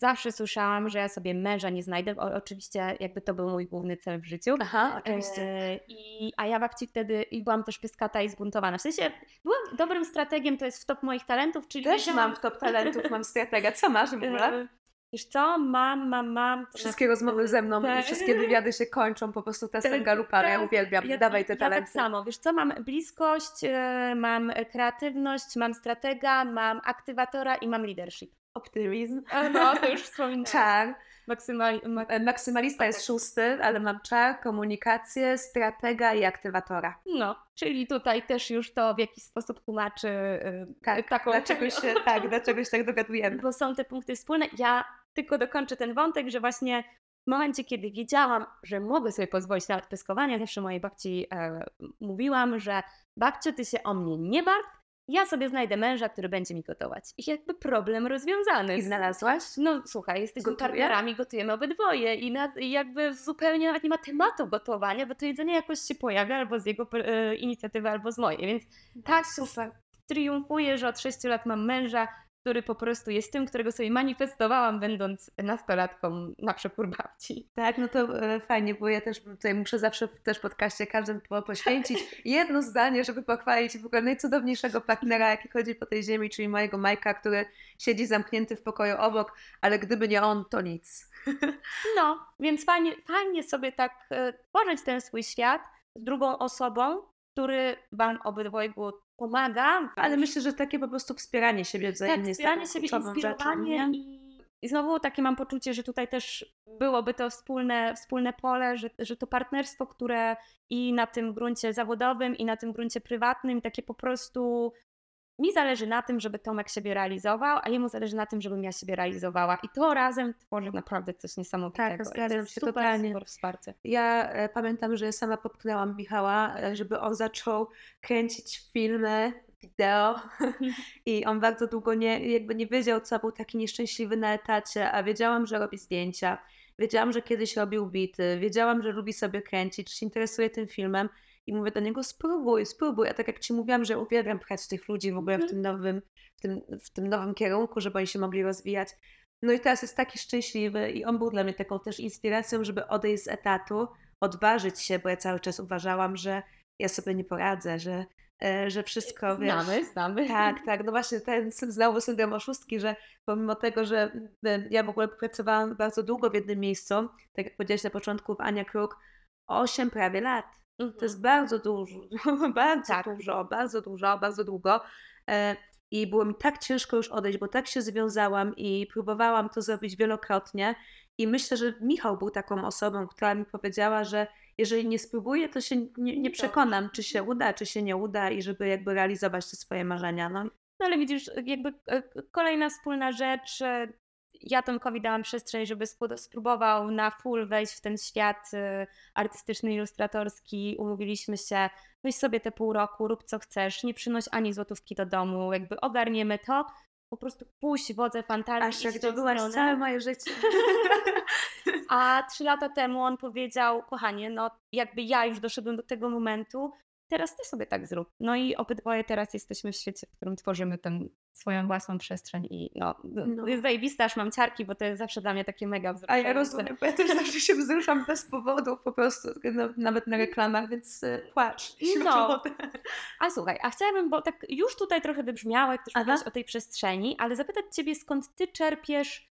Speaker 1: Zawsze słyszałam, że ja sobie męża nie znajdę. O, oczywiście jakby to był mój główny cel w życiu.
Speaker 2: Aha, oczywiście.
Speaker 1: E, i, a ja babci wtedy i byłam też pyskata i zbuntowana. W sensie byłam dobrym strategiem, to jest w top moich talentów, czyli...
Speaker 2: Też mam w top talentów, mam stratega. Co masz w ogóle? E,
Speaker 1: wiesz co, mam, mam, mam.
Speaker 2: Wszystkie rozmowy ze mną tak. wszystkie wywiady się kończą po prostu testem tak, Galupara. Ja tak. uwielbiam, ja, dawaj te talenty.
Speaker 1: Ja tak samo, wiesz co, mam bliskość, e, mam kreatywność, mam stratega, mam aktywatora i mam leadership.
Speaker 2: Optymizm.
Speaker 1: No, to już wspominałam.
Speaker 2: Czar. Maksymali mak e, maksymalista jest szósty, ale mam czar, komunikację, stratega i aktywatora.
Speaker 1: No, czyli tutaj też już to w jakiś sposób tłumaczy yy,
Speaker 2: tak, taką... Dlaczego się, tak, dlaczego się tak dogadujemy.
Speaker 1: Bo są te punkty wspólne. Ja tylko dokończę ten wątek, że właśnie w momencie, kiedy wiedziałam, że mogę sobie pozwolić na odpyskowanie, zawsze mojej babci e, mówiłam, że babciu, ty się o mnie nie martw, ja sobie znajdę męża, który będzie mi gotować. I jakby problem rozwiązany.
Speaker 2: I znalazłaś?
Speaker 1: No słuchaj, jesteśmy Gotuje? partnerami, gotujemy obydwoje i, na, i jakby zupełnie nawet nie ma tematu gotowania, bo to jedzenie jakoś się pojawia albo z jego e, inicjatywy, albo z mojej, więc tak super. triumfuję, że od 6 lat mam męża, który po prostu jest tym, którego sobie manifestowałam, będąc nastolatką na przepór babci.
Speaker 2: Tak, no to e, fajnie, bo ja też tutaj muszę zawsze w też podcaście każdym poświęcić jedno zdanie, żeby pochwalić w ogóle najcudowniejszego partnera, jaki chodzi po tej ziemi, czyli mojego Majka, który siedzi zamknięty w pokoju obok, ale gdyby nie on, to nic.
Speaker 1: No, więc fajnie, fajnie sobie tak e, tworzyć ten swój świat z drugą osobą, który Wam obydwojgu pomaga.
Speaker 2: Ale myślę, że takie po prostu wspieranie siebie wzajemnie
Speaker 1: tak, wspieranie siebie, inspirowanie rzeczą, i, i znowu takie mam poczucie, że tutaj też byłoby to wspólne, wspólne pole, że, że to partnerstwo, które i na tym gruncie zawodowym, i na tym gruncie prywatnym, takie po prostu mi zależy na tym, żeby Tomek siebie realizował, a jemu zależy na tym, żebym ja siebie realizowała. I to razem tworzy naprawdę coś niesamowitego.
Speaker 2: Tak, zgadzam się
Speaker 1: super,
Speaker 2: totalnie.
Speaker 1: Super wsparcie.
Speaker 2: Ja e, pamiętam, że sama popchnęłam Michała, e, żeby on zaczął kręcić filmy, wideo i on bardzo długo nie, jakby nie wiedział, co był taki nieszczęśliwy na etacie, a wiedziałam, że robi zdjęcia. Wiedziałam, że kiedyś robił bity, wiedziałam, że lubi sobie kręcić, że się interesuje tym filmem i mówię do niego, spróbuj, spróbuj. A tak jak Ci mówiłam, że uwielbiam pchać tych ludzi w ogóle w
Speaker 1: Mhm.
Speaker 2: tym nowym, w tym, w tym nowym kierunku, żeby oni się mogli rozwijać. No i teraz jest taki szczęśliwy i on był dla mnie taką też inspiracją, żeby odejść z etatu, odważyć się, bo ja cały czas uważałam, że ja sobie nie poradzę, że, e, że wszystko, wiesz...
Speaker 1: Znamy, znamy.
Speaker 2: Tak, tak. No właśnie ten znowu syndrom oszustki, że pomimo tego, że e, ja w ogóle pracowałam bardzo długo w jednym miejscu, tak jak powiedziałaś na początku w Ania Kruk, 8 prawie lat.
Speaker 1: Mhm.
Speaker 2: To jest bardzo dużo, bardzo
Speaker 1: Tak.
Speaker 2: dużo, bardzo dużo, bardzo długo. E, I było mi tak ciężko już odejść, bo tak się związałam i próbowałam to zrobić wielokrotnie. I myślę, że Michał był taką osobą, która mi powiedziała, że jeżeli nie spróbuję, to się nie, nie
Speaker 1: Nie
Speaker 2: przekonam, czy się uda, czy się nie uda i żeby jakby realizować te swoje marzenia. No,
Speaker 1: No ale widzisz, jakby e, kolejna wspólna rzecz. e, Ja Tomkowi dałam przestrzeń, żeby spróbował na full wejść w ten świat e, artystyczny, ilustratorski. Umówiliśmy się, weź sobie te pół roku, rób co chcesz, nie przynoś ani złotówki do domu, jakby ogarniemy to. Po prostu puść wodze fantazji.
Speaker 2: Aż jak to byłaś całe moje życie.
Speaker 1: A trzy lata temu on powiedział, kochanie, no jakby ja już doszedłem do tego momentu, teraz ty sobie tak zrób. No i obydwoje teraz jesteśmy w świecie, w którym tworzymy tę swoją własną przestrzeń i no,
Speaker 2: No.
Speaker 1: jest zajebista, aż mam ciarki, bo to jest zawsze dla mnie takie mega
Speaker 2: A
Speaker 1: wzruszające.
Speaker 2: ja rozumiem, bo ja też zawsze się wzruszam bez powodu, po prostu, no, nawet na reklamach, więc y, płacz.
Speaker 1: No. A słuchaj, a chciałabym, bo tak już tutaj trochę wybrzmiało, jak też mówiłaś o tej przestrzeni, ale zapytać Ciebie, skąd Ty czerpiesz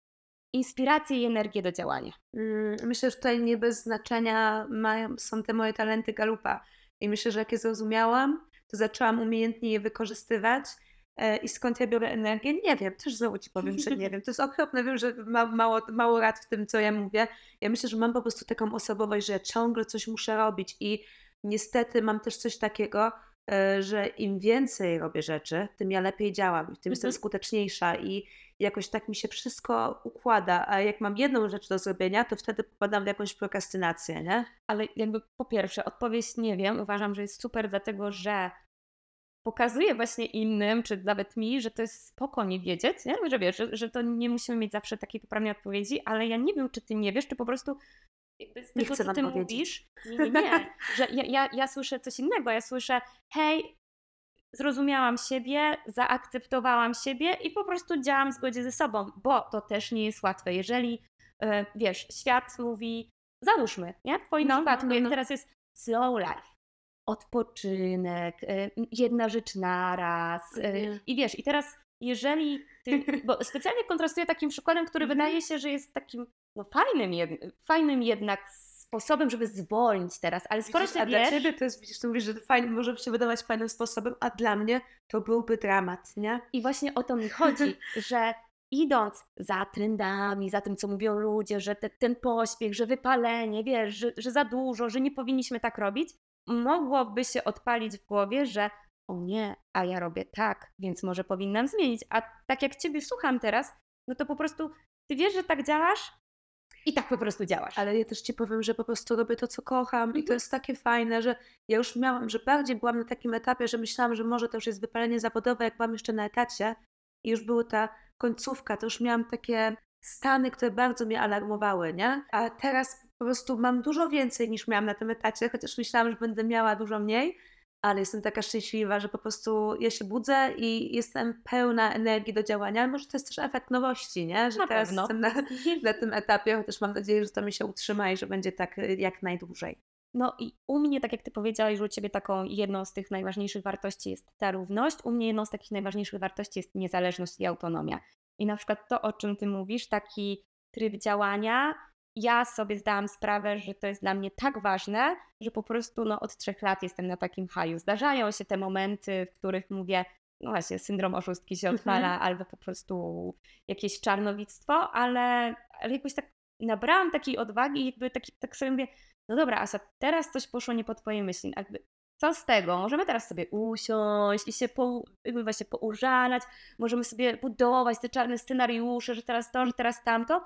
Speaker 1: inspirację i energię do działania?
Speaker 2: Mm, Myślę, że tutaj nie bez znaczenia mają, są te moje talenty galupa. I myślę, że jak je zrozumiałam, to zaczęłam umiejętnie je wykorzystywać. E, I skąd ja biorę energię? Nie wiem, też znowu ci powiem, że nie wiem. To jest okropne, wiem, że ma, mało, mało rad w tym, co ja mówię. Ja myślę, że mam po prostu taką osobowość, że ja ciągle coś muszę robić i niestety mam też coś takiego, że im więcej robię rzeczy, tym ja lepiej działam, tym jestem
Speaker 1: Mhm.
Speaker 2: skuteczniejsza i jakoś tak mi się wszystko układa, a jak mam jedną rzecz do zrobienia, to wtedy popadam w jakąś prokrastynację, nie?
Speaker 1: Ale jakby po pierwsze, odpowiedź nie wiem. Uważam, że jest super, dlatego że pokazuje właśnie innym, czy nawet mi, że to jest spoko nie wiedzieć, nie? że wiesz, że, że to nie musimy mieć zawsze takiej poprawnej odpowiedzi, ale ja nie wiem, czy ty nie wiesz, czy po prostu jakby z
Speaker 2: Nie
Speaker 1: tego,
Speaker 2: chcę
Speaker 1: co ty mówisz, nie, nie, nie, że ja, ja, ja słyszę coś innego, ja słyszę, hej, zrozumiałam siebie, zaakceptowałam siebie i po prostu działam w zgodzie ze sobą, bo to też nie jest łatwe. Jeżeli, e, wiesz, świat mówi, załóżmy, nie? W twoim
Speaker 2: No,
Speaker 1: przypadku,
Speaker 2: no, no.
Speaker 1: teraz jest slow life, odpoczynek, e, jedna rzecz naraz e, i wiesz, i teraz jeżeli ty, bo specjalnie kontrastuję takim przykładem, który
Speaker 2: Mhm.
Speaker 1: wydaje się, że jest takim no, fajnym, fajnym jednak sposobem, żeby zwolnić teraz, ale skoro
Speaker 2: Widzisz,
Speaker 1: ty
Speaker 2: a dla
Speaker 1: wiesz,
Speaker 2: ciebie to jest, widzisz, ty mówisz, że to fajnie, może się wydawać fajnym sposobem, a dla mnie to byłby dramat, nie?
Speaker 1: I właśnie o to mi chodzi, że idąc za trendami, za tym, co mówią ludzie, że te, ten pośpiech, że wypalenie, wiesz, że, że za dużo, że nie powinniśmy tak robić, mogłoby się odpalić w głowie, że o nie, a ja robię tak, więc może powinnam zmienić. A tak jak Ciebie słucham teraz, no to po prostu Ty wiesz, że tak działasz i tak po prostu działasz.
Speaker 2: Ale ja też ci powiem, że po prostu robię to, co kocham i to
Speaker 1: Mhm.
Speaker 2: jest takie fajne, że ja już miałam, że bardziej byłam na takim etapie, że myślałam, że może to już jest wypalenie zawodowe, jak byłam jeszcze na etacie i już była ta końcówka, to już miałam takie stany, które bardzo mnie alarmowały, nie? A teraz po prostu mam dużo więcej niż miałam na tym etacie, chociaż myślałam, że będę miała dużo mniej, ale jestem taka szczęśliwa, że po prostu ja się budzę i jestem pełna energii do działania. Ale może to jest też efekt nowości, nie? Że
Speaker 1: Na
Speaker 2: teraz
Speaker 1: pewno.
Speaker 2: jestem na, na tym etapie, chociaż mam nadzieję, że to mi się utrzyma i że będzie tak y, jak najdłużej.
Speaker 1: No i u mnie, tak jak Ty powiedziałaś, że u Ciebie taką jedną z tych najważniejszych wartości jest ta równość, u mnie jedną z takich najważniejszych wartości jest niezależność i autonomia. I na przykład to, o czym Ty mówisz, taki tryb działania, ja sobie zdałam sprawę, że to jest dla mnie tak ważne, że po prostu no, od trzech lat jestem na takim haju. Zdarzają się te momenty, w których mówię, no właśnie, syndrom oszustki się odpala,
Speaker 2: Mhm.
Speaker 1: albo po prostu jakieś czarnowictwo, ale, ale jakoś tak nabrałam takiej odwagi i jakby taki, tak sobie mówię, no dobra, Asa, teraz coś poszło nie po twojej myśli. Jakby, co z tego? Możemy teraz sobie usiąść i się po, jakby właśnie poużalać, możemy sobie budować te czarne scenariusze, że teraz to, że teraz tamto,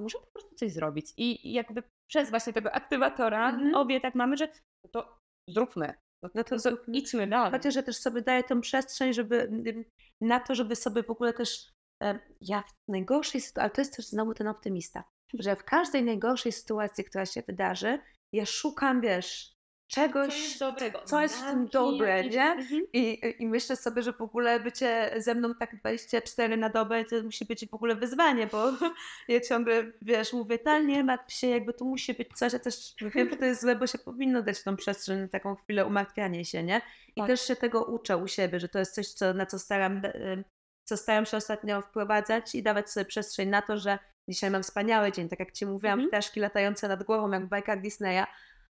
Speaker 1: a możemy po prostu coś zrobić. I jakby przez właśnie tego aktywatora
Speaker 2: Mhm.
Speaker 1: obie tak mamy, że to zróbmy. No
Speaker 2: No to
Speaker 1: to
Speaker 2: zróbmy.
Speaker 1: idźmy dalej.
Speaker 2: Chociaż ja też sobie daję tą przestrzeń, żeby ym, na to, żeby sobie w ogóle też e, ja w najgorszej sytuacji, ale to jest też znowu ten optymista, że w każdej najgorszej sytuacji, która się wydarzy, ja szukam, wiesz, czegoś,
Speaker 1: dobrego.
Speaker 2: co jest w tym dobre,
Speaker 1: jakieś.
Speaker 2: nie?
Speaker 1: Mhm.
Speaker 2: I, I myślę sobie, że w ogóle bycie ze mną tak 24 na dobę to musi być w ogóle wyzwanie, bo ja ciągle, wiesz, mówię, ta nie martw się, jakby tu musi być coś, a też wiem, że to jest złe, bo się powinno dać tą przestrzeń na taką chwilę umartwiania się, nie? I
Speaker 1: Tak.
Speaker 2: też się tego uczę u siebie, że to jest coś, co, na co staram, y, co staram się ostatnio wprowadzać i dawać sobie przestrzeń na to, że dzisiaj mam wspaniały dzień, tak jak Ci mówiłam,
Speaker 1: Mhm.
Speaker 2: ptaszki latające nad głową, jak w bajkach Disneya,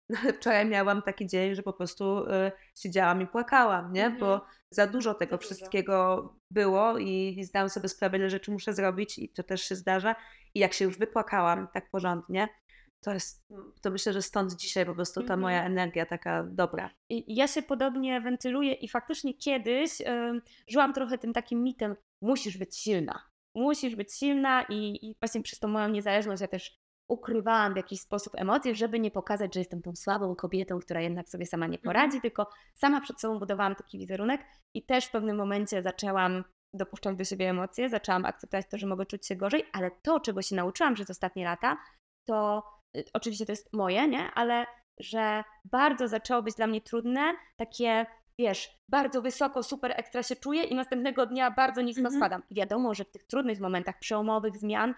Speaker 2: no ale wczoraj miałam taki dzień, że po prostu y, siedziałam i płakałam, nie?
Speaker 1: Mhm.
Speaker 2: Bo za dużo tego
Speaker 1: Za dużo.
Speaker 2: wszystkiego było i, i zdałam sobie sprawę, ile rzeczy muszę zrobić i to też się zdarza. I jak się już wypłakałam tak porządnie, to jest, to myślę, że stąd dzisiaj po prostu ta
Speaker 1: Mhm.
Speaker 2: moja energia taka dobra.
Speaker 1: I ja się podobnie wentyluję i faktycznie kiedyś ym, żyłam trochę tym takim mitem, musisz być silna. Musisz być silna i, i właśnie przez tą moją niezależność ja też ukrywałam w jakiś sposób emocje, żeby nie pokazać, że jestem tą słabą kobietą, która jednak sobie sama nie poradzi, tylko sama przed sobą budowałam taki wizerunek i też w pewnym momencie zaczęłam dopuszczać do siebie emocje, zaczęłam akceptować to, że mogę czuć się gorzej, ale to, czego się nauczyłam przez ostatnie lata, to y, oczywiście to jest moje, nie? Ale że bardzo zaczęło być dla mnie trudne, takie, wiesz, bardzo wysoko, super ekstra się czuję i następnego dnia bardzo nisko
Speaker 2: Mhm.
Speaker 1: spadam. I wiadomo, że w tych trudnych momentach przełomowych zmian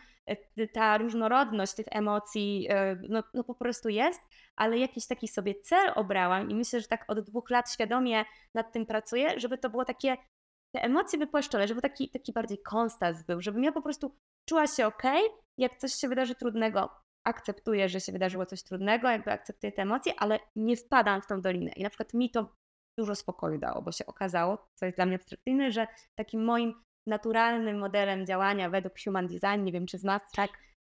Speaker 1: y, ta różnorodność tych emocji y, no, no po prostu jest, ale jakiś taki sobie cel obrałam i myślę, że tak od dwóch lat świadomie nad tym pracuję, żeby to było takie, te emocje wypłaszczone, żeby taki, taki bardziej konstans był, żebym ja po prostu czuła się ok, jak coś się wydarzy trudnego, akceptuję, że się wydarzyło coś trudnego, jakby akceptuję te emocje, ale nie wpadam w tą dolinę. I na przykład mi to dużo spokoju dało, bo się okazało, co jest dla mnie abstrakcyjne, że takim moim naturalnym modelem działania według Human Design, nie wiem czy znasz, tak,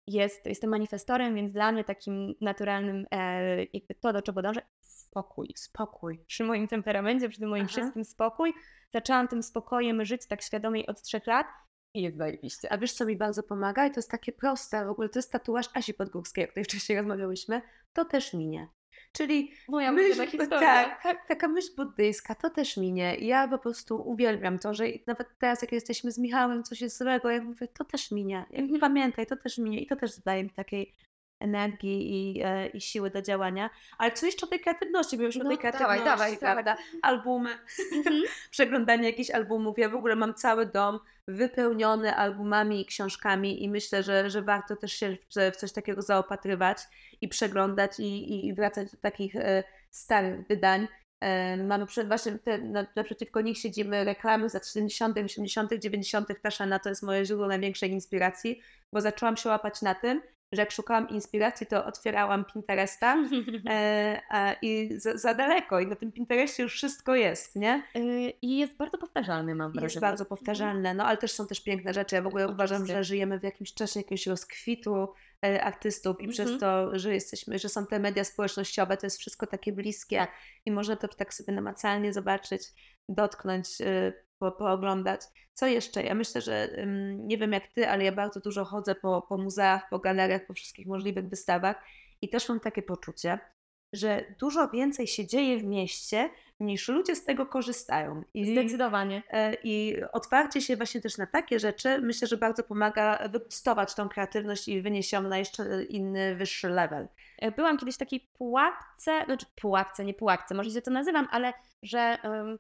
Speaker 1: jest, jestem manifestorem, więc dla mnie takim naturalnym, e, jakby to, do czego dążę, spokój.
Speaker 2: Spokój.
Speaker 1: Przy moim temperamencie, przy tym moim
Speaker 2: Aha.
Speaker 1: wszystkim spokój. Zaczęłam tym spokojem żyć tak świadomie od trzech lat i jest zajebiście.
Speaker 2: A wiesz, co mi bardzo pomaga? I to jest takie proste, w ogóle to jest tatuaż Asi Podgórskiej, o której wcześniej rozmawiałyśmy. To też minie. Czyli
Speaker 1: Moja
Speaker 2: myśl,
Speaker 1: ulubiona historia.
Speaker 2: tak, tak, taka myśl buddyjska, to też minie. Ja po prostu uwielbiam to, że nawet teraz, jak jesteśmy z Michałem, coś jest złego, ja mówię, to też minie. Jak pamiętaj, to też minie. I to też daje mi takiej energii i, e, i siły do działania. Ale co jeszcze o tej kreatywności? Bo już o
Speaker 1: No,
Speaker 2: tej
Speaker 1: dawaj,
Speaker 2: kreatywności,
Speaker 1: dawaj, tak.
Speaker 2: prawda? Albumy,
Speaker 1: Mhm.
Speaker 2: przeglądanie jakichś albumów. Ja w ogóle mam cały dom wypełniony albumami i książkami i myślę, że, że warto też się w, coś takiego zaopatrywać i przeglądać i, i, i wracać do takich e, starych wydań. E, mamy przed, właśnie te, na, naprzeciwko nich siedzimy reklamy z lat 70., 80., 90. Taszana to jest moje źródło największej inspiracji, bo zaczęłam się łapać na tym, że jak szukałam inspiracji, to otwierałam Pinteresta e, a, i za, za daleko i na tym Pinterestie już wszystko jest, nie?
Speaker 1: Y, I jest bardzo powtarzalny, mam wrażenie.
Speaker 2: Jest bardzo powtarzalne, no ale też są też piękne rzeczy. Ja w ogóle uważam,
Speaker 1: Oczywiście.
Speaker 2: że żyjemy w jakimś czasie jakiegoś rozkwitu e, artystów i przez
Speaker 1: Mhm.
Speaker 2: to, że jesteśmy, że są te media społecznościowe, to jest wszystko takie bliskie
Speaker 1: Tak.
Speaker 2: i można to tak sobie namacalnie zobaczyć, dotknąć, e, po, pooglądać. Co jeszcze? Ja myślę, że nie wiem jak ty, ale ja bardzo dużo chodzę po, po muzeach, po galeriach, po wszystkich możliwych wystawach i też mam takie poczucie, że dużo więcej się dzieje w mieście, niż ludzie z tego korzystają.
Speaker 1: I, Zdecydowanie.
Speaker 2: E, I otwarcie się właśnie też na takie rzeczy myślę, że bardzo pomaga wypustować tą kreatywność i wynieść ją na jeszcze inny, wyższy level.
Speaker 1: E, byłam kiedyś w takiej pułapce, znaczy pułapce, nie pułapce, może się to nazywam, ale że um,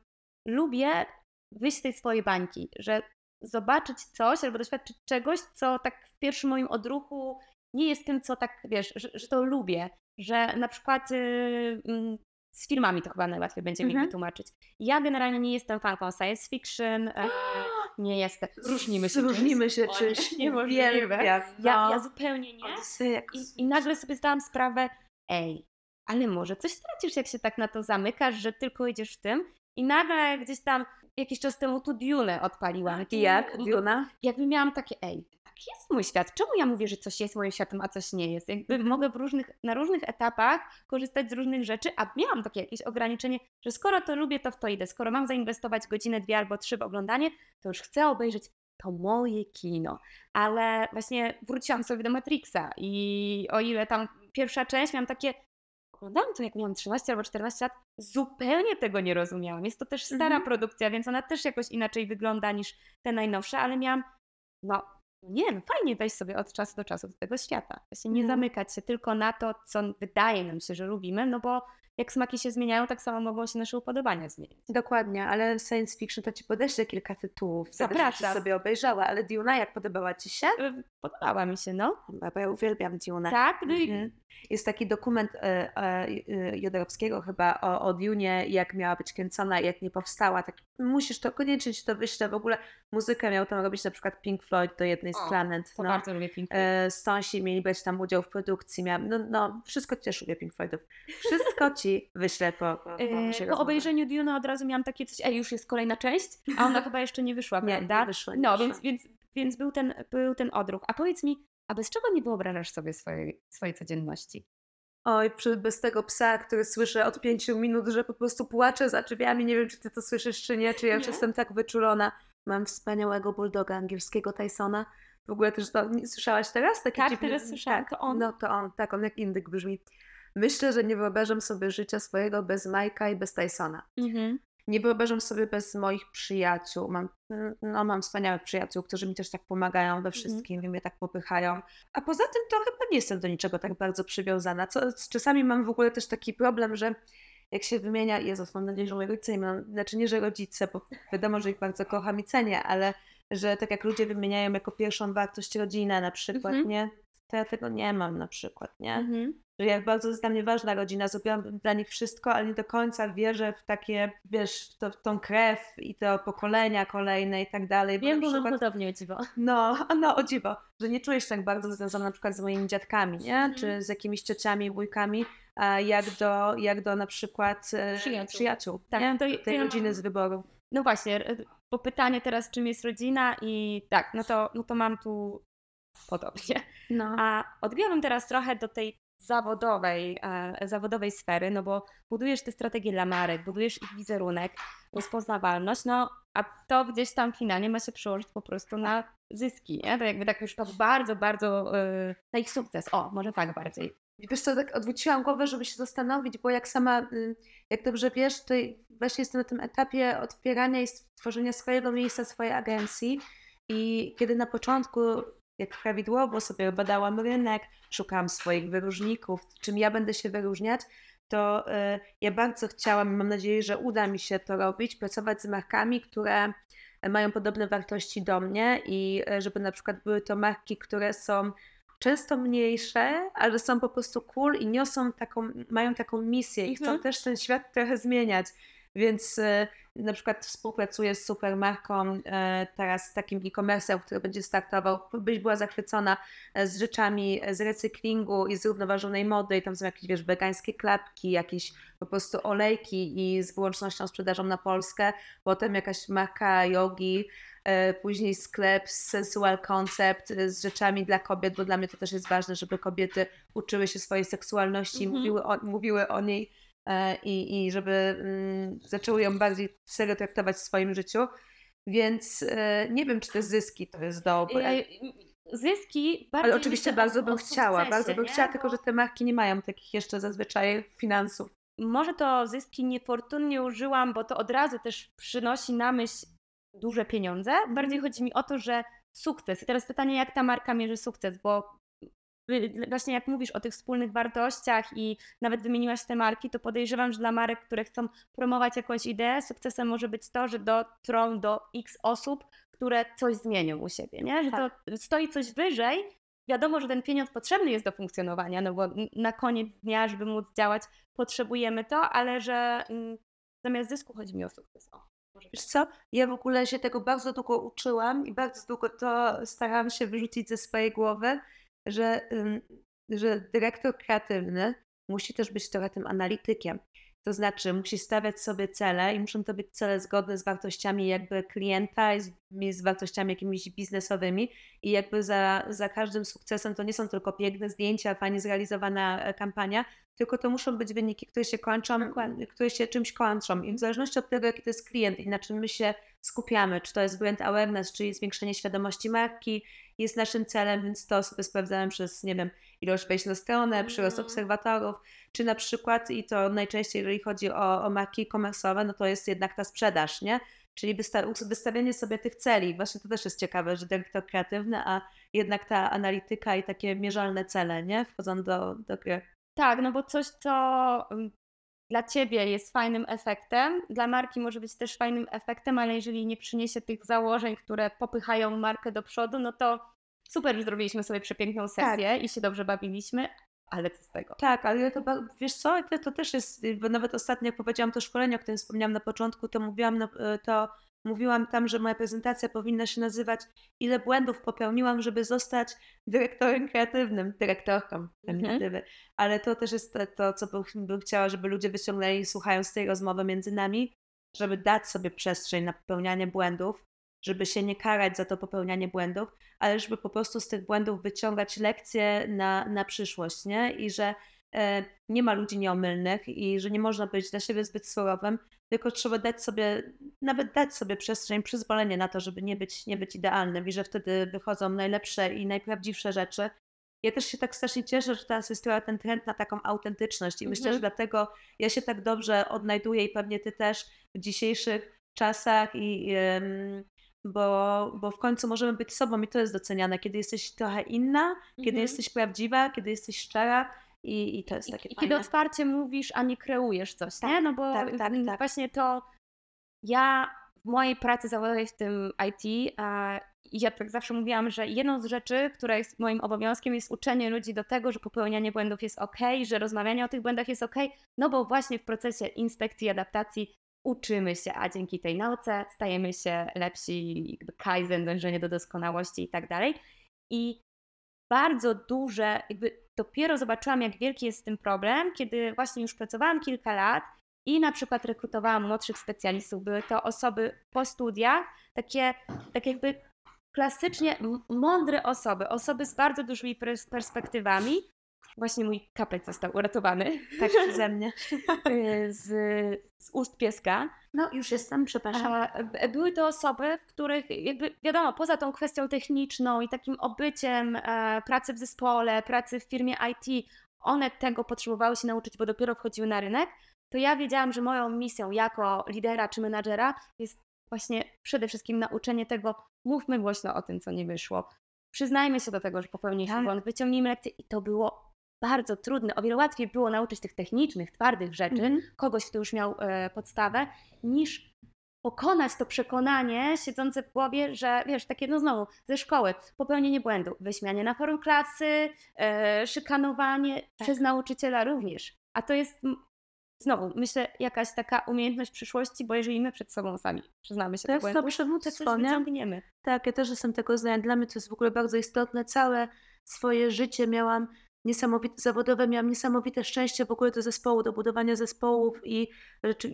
Speaker 1: lubię wyjść z tej swojej bańki, że zobaczyć coś albo doświadczyć czegoś, co tak w pierwszym moim odruchu nie jest tym, co tak, wiesz, że, że to lubię. Że na przykład y, mm, z filmami to chyba najłatwiej będzie mhm. mi wytłumaczyć. Ja generalnie nie jestem fanką science fiction, e, nie jestem.
Speaker 2: Różnimy się. Różnimy się czymś.
Speaker 1: Niemożliwe. Ja, ja no. zupełnie nie. I, I nagle sobie zdałam sprawę, ej, ale może coś stracisz, jak się tak na to zamykasz, że tylko idziesz w tym. I nagle gdzieś tam jakiś czas temu tu Dune odpaliłam.
Speaker 2: I jak? Duna?
Speaker 1: Jakby miałam takie, ej, taki jest mój świat. Czemu ja mówię, że coś jest moim światem, a coś nie jest? Jakby mogę w różnych, na różnych etapach korzystać z różnych rzeczy, a miałam takie jakieś ograniczenie, że skoro to lubię, to w to idę. Skoro mam zainwestować godzinę, dwie albo trzy w oglądanie, to już chcę obejrzeć to moje kino. Ale właśnie wróciłam sobie do Matrixa i o ile tam pierwsza część miałam takie, oglądałam to jak miałam 13 albo 14 lat, zupełnie tego nie rozumiałam. Jest to też stara mhm. produkcja, więc ona też jakoś inaczej wygląda niż te najnowsze, ale miałam, no nie, no fajnie wejść sobie od czasu do czasu do tego świata. Właśnie nie mhm. zamykać się tylko na to, co wydaje nam się, że lubimy, no bo jak smaki się zmieniają, tak samo mogą się nasze upodobania zmienić.
Speaker 2: Dokładnie, ale science fiction to ci podeślę kilka tytułów. Zapraszam. sobie obejrzała, ale Duna jak podobała ci się?
Speaker 1: Y, podobała mi się, no.
Speaker 2: Bo ja uwielbiam Duna.
Speaker 1: Tak? No
Speaker 2: mhm. Jest taki dokument e, e, e, Jodorowskiego chyba o, o Dune, jak miała być kręcona jak nie powstała. Tak, musisz to, koniecznie ci to wyślę. W ogóle muzykę miał tam robić na przykład Pink Floyd do jednej z planet.
Speaker 1: No. Bardzo lubię Pink
Speaker 2: Floyd. E, Stonsi mieli brać tam udział w produkcji. Miałam, no, no, wszystko też lubię Pink Floydów. Wszystko ci wyślę po, po,
Speaker 1: po, po obejrzeniu Dune od razu miałam takie coś, ej, już jest kolejna część, a ona chyba jeszcze nie wyszła,
Speaker 2: nie,
Speaker 1: prawda?
Speaker 2: Nie wyszła, nie
Speaker 1: no,
Speaker 2: wyszła.
Speaker 1: więc, więc, więc był, ten, był ten odruch. A powiedz mi, a bez czego nie wyobrażasz sobie swojej, swojej codzienności?
Speaker 2: Oj, bez tego psa, który słyszę od pięciu minut, że po prostu płacze za drzwiami. Nie wiem, czy ty to słyszysz, czy nie, czy ja już jestem tak wyczulona. Mam wspaniałego bulldoga angielskiego Tysona. W ogóle też to nie słyszałaś teraz?
Speaker 1: Taki tak, dziwny... teraz słyszałam,
Speaker 2: tak, to on. No to on, tak, on jak indyk brzmi. Myślę, że nie wyobrażam sobie życia swojego bez Majka i bez Tysona. Mhm nie wyobrażam sobie bez moich przyjaciół. Mam, no, mam wspaniałych przyjaciół, którzy mi też tak pomagają we mhm. wszystkim, mm. mnie tak popychają. A poza tym to chyba nie jestem do niczego tak bardzo przywiązana. Co, czasami mam w ogóle też taki problem, że jak się wymienia, Jezus, mam nadzieję, że moi rodzice nie mam, znaczy nie, że rodzice, bo wiadomo, że ich bardzo kocham i cenię, ale że tak jak ludzie wymieniają jako pierwszą wartość rodzinę na przykład, -hmm. nie? To ja tego nie mam na przykład, nie? -hmm że jak bardzo jest dla mnie ważna rodzina, zrobiłam dla nich wszystko, ale nie do końca wierzę w takie, wiesz, to, tą krew i te pokolenia kolejne i tak dalej.
Speaker 1: Wiem, bo przykład... podobnie o dziwo.
Speaker 2: No, no o dziwo, że nie czujesz tak bardzo związana na przykład z moimi dziadkami, nie? Mm. Czy z jakimiś ciociami, wujkami, jak do, jak do na przykład e, przyjaciół, przyjaciół tak, nie? To, tej rodziny z wyboru.
Speaker 1: No właśnie, e, bo pytanie teraz, czym jest rodzina i tak, no to, no to mam tu podobnie. No. A odbiłabym teraz trochę do tej zawodowej, e, zawodowej sfery, no bo budujesz te strategie dla marek, budujesz ich wizerunek, rozpoznawalność, no a to gdzieś tam finalnie ma się przełożyć po prostu na zyski, nie? To jakby tak już to bardzo, bardzo e, na ich sukces. O, może tak bardziej.
Speaker 2: Wiesz co, tak odwróciłam głowę, żeby się zastanowić, bo jak sama, y, jak dobrze wiesz, to właśnie jestem na tym etapie otwierania i stworzenia swojego miejsca, swojej agencji i kiedy na początku jak prawidłowo sobie badałam rynek, szukałam swoich wyróżników, czym ja będę się wyróżniać, to y, ja bardzo chciałam, mam nadzieję, że uda mi się to robić, pracować z markami, które mają podobne wartości do mnie i y, żeby na przykład były to marki, które są często mniejsze, ale są po prostu cool i niosą taką, mają taką misję i chcą mhm. też ten świat trochę zmieniać. Więc e, na przykład współpracuję z supermarką e, teraz z takim e-commerce'em, który będzie startował, byś była zachwycona e, z rzeczami z recyklingu i zrównoważonej mody. I tam są jakieś, wiesz, wegańskie klapki, jakieś po prostu olejki i z wyłącznością sprzedażą na Polskę, potem jakaś marka jogi, później sklep Sensual Concept z rzeczami dla kobiet, bo dla mnie to też jest ważne, żeby kobiety uczyły się swojej seksualności, -hmm. mówiły, o, mówiły o niej i, i żeby mm, zaczęły ją bardziej serio traktować w swoim życiu. Więc e, nie wiem, czy te zyski to jest dobre.
Speaker 1: zyski bardziej
Speaker 2: Ale oczywiście bardzo bym chciała,
Speaker 1: sukcesie,
Speaker 2: bardzo bym
Speaker 1: nie?
Speaker 2: chciała, tylko że te marki nie mają takich jeszcze zazwyczaj finansów.
Speaker 1: Może to zyski niefortunnie użyłam, bo to od razu też przynosi na myśl duże pieniądze. Bardziej chodzi mi o to, że sukces. I teraz pytanie, jak ta marka mierzy sukces, bo właśnie jak mówisz o tych wspólnych wartościach i nawet wymieniłaś te marki, to podejrzewam, że dla marek, które chcą promować jakąś ideę, sukcesem może być to, że dotrą do x osób, które coś zmienią u siebie, nie? Że
Speaker 2: Tak.
Speaker 1: to stoi coś wyżej. Wiadomo, że ten pieniądz potrzebny jest do funkcjonowania, no bo na koniec dnia, żeby móc działać, potrzebujemy to, ale że mm, zamiast zysku chodzi mi o sukces. O,
Speaker 2: Wiesz co, ja w ogóle się tego bardzo długo uczyłam i bardzo długo to starałam się wyrzucić ze swojej głowy, że, że dyrektor kreatywny musi też być trochę tym analitykiem. To znaczy, musi stawiać sobie cele i muszą to być cele zgodne z wartościami jakby klienta i z, i z wartościami jakimiś biznesowymi. I jakby za, za każdym sukcesem to nie są tylko piękne zdjęcia, fajnie zrealizowana e, kampania, tylko to muszą być wyniki, które się kończą, które się czymś kończą. I w zależności od tego, jaki to jest klient i na czym my się skupiamy, czy to jest brand awareness, czyli zwiększenie świadomości marki, jest naszym celem, więc to sobie sprawdzałem przez, nie wiem, ilość wejść na stronę, przyrost
Speaker 1: Mhm.
Speaker 2: obserwatorów, czy na przykład, i to najczęściej, jeżeli chodzi o, o marki e-commerce'owe, no to jest jednak ta sprzedaż, nie? Czyli wysta- wystawienie sobie tych celi. Właśnie to też jest ciekawe, że dyrektor kreatywny, a jednak ta analityka i takie mierzalne cele, nie? Wchodzą do, do gry.
Speaker 1: Tak, no bo coś, co mm, dla ciebie jest fajnym efektem, dla marki może być też fajnym efektem, ale jeżeli nie przyniesie tych założeń, które popychają markę do przodu, no to super, że zrobiliśmy sobie przepiękną sesję i się dobrze bawiliśmy, ale co z tego?
Speaker 2: Tak, ale to, wiesz co, to, to też jest, bo nawet ostatnio jak powiedziałam to szkolenie, o którym wspomniałam na początku, to mówiłam, na- e, to mówiłam tam, że moja prezentacja powinna się nazywać ile błędów popełniłam, żeby zostać dyrektorem kreatywnym, dyrektorką feminatywy. Ale to też jest to, to co bym, bym chciała, żeby ludzie wyciągnęli słuchając tej rozmowy między nami, żeby dać sobie przestrzeń na popełnianie błędów, żeby się nie karać za to popełnianie błędów, ale żeby po prostu z tych błędów wyciągać lekcje na, na przyszłość, nie? I że e, nie ma ludzi nieomylnych i że nie można być dla siebie zbyt surowym, tylko trzeba dać sobie, nawet dać sobie przestrzeń, przyzwolenie na to, żeby nie być, nie być idealnym i że wtedy wychodzą najlepsze i najprawdziwsze rzeczy. Ja też się tak strasznie cieszę, że teraz jest trochę ten trend na taką autentyczność i myślę,
Speaker 1: Mhm.
Speaker 2: że dlatego ja się tak dobrze odnajduję i pewnie ty też w dzisiejszych czasach i em, bo, bo w końcu możemy być sobą i to jest doceniane, kiedy jesteś trochę inna, kiedy
Speaker 1: Mhm.
Speaker 2: jesteś prawdziwa, kiedy jesteś szczera i, i to jest
Speaker 1: I,
Speaker 2: takie
Speaker 1: I
Speaker 2: fajne.
Speaker 1: kiedy otwarcie mówisz, a nie kreujesz coś, nie?
Speaker 2: Tak,
Speaker 1: No bo
Speaker 2: tak, tak,
Speaker 1: mm,
Speaker 2: tak.
Speaker 1: właśnie to ja w mojej pracy zawodowej w tym IT, a ja tak zawsze mówiłam, że jedną z rzeczy, która jest moim obowiązkiem, jest uczenie ludzi do tego, że popełnianie błędów jest ok, że rozmawianie o tych błędach jest ok, no bo właśnie w procesie inspekcji, adaptacji uczymy się, a dzięki tej nauce stajemy się lepsi, jakby kaizen, dążenie do doskonałości i tak dalej. I bardzo duże, jakby dopiero zobaczyłam, jak wielki jest tym problem, kiedy właśnie już pracowałam kilka lat i na przykład rekrutowałam młodszych specjalistów. Były to osoby po studiach, takie, tak jakby klasycznie mądre osoby, osoby z bardzo dużymi pers- perspektywami. Właśnie mój kapek został uratowany
Speaker 2: Tak przeze mnie.
Speaker 1: y, z, z ust pieska.
Speaker 2: No już jestem, przepraszam.
Speaker 1: A, były to osoby, w których jakby wiadomo, poza tą kwestią techniczną i takim obyciem e, pracy w zespole, pracy w firmie IT, one tego potrzebowały się nauczyć, bo dopiero wchodziły na rynek, to ja wiedziałam, że moją misją jako lidera czy menadżera jest właśnie przede wszystkim nauczenie tego, mówmy głośno o tym, co nie wyszło. Przyznajmy się do tego, że popełniliśmy
Speaker 2: Tak.
Speaker 1: błąd, wyciągnijmy lekcje i to było bardzo trudne. O wiele łatwiej było nauczyć tych technicznych, twardych rzeczy,
Speaker 2: Mhm.
Speaker 1: kogoś, kto już miał e, podstawę, niż pokonać to przekonanie siedzące w głowie, że wiesz, takie no znowu ze szkoły, popełnienie błędu, wyśmianie na forum klasy, e, szykanowanie przez nauczyciela również. A to jest znowu, myślę, jakaś taka umiejętność przyszłości, bo jeżeli my przed sobą sami przyznamy się
Speaker 2: To
Speaker 1: do
Speaker 2: jest to przywództwo,
Speaker 1: wyciągniemy.
Speaker 2: Tak, ja też jestem tego zdania. Dla mnie to jest w ogóle bardzo istotne. Całe swoje życie miałam niesamowite, zawodowe, miałam niesamowite szczęście w ogóle do zespołu, do budowania zespołów i,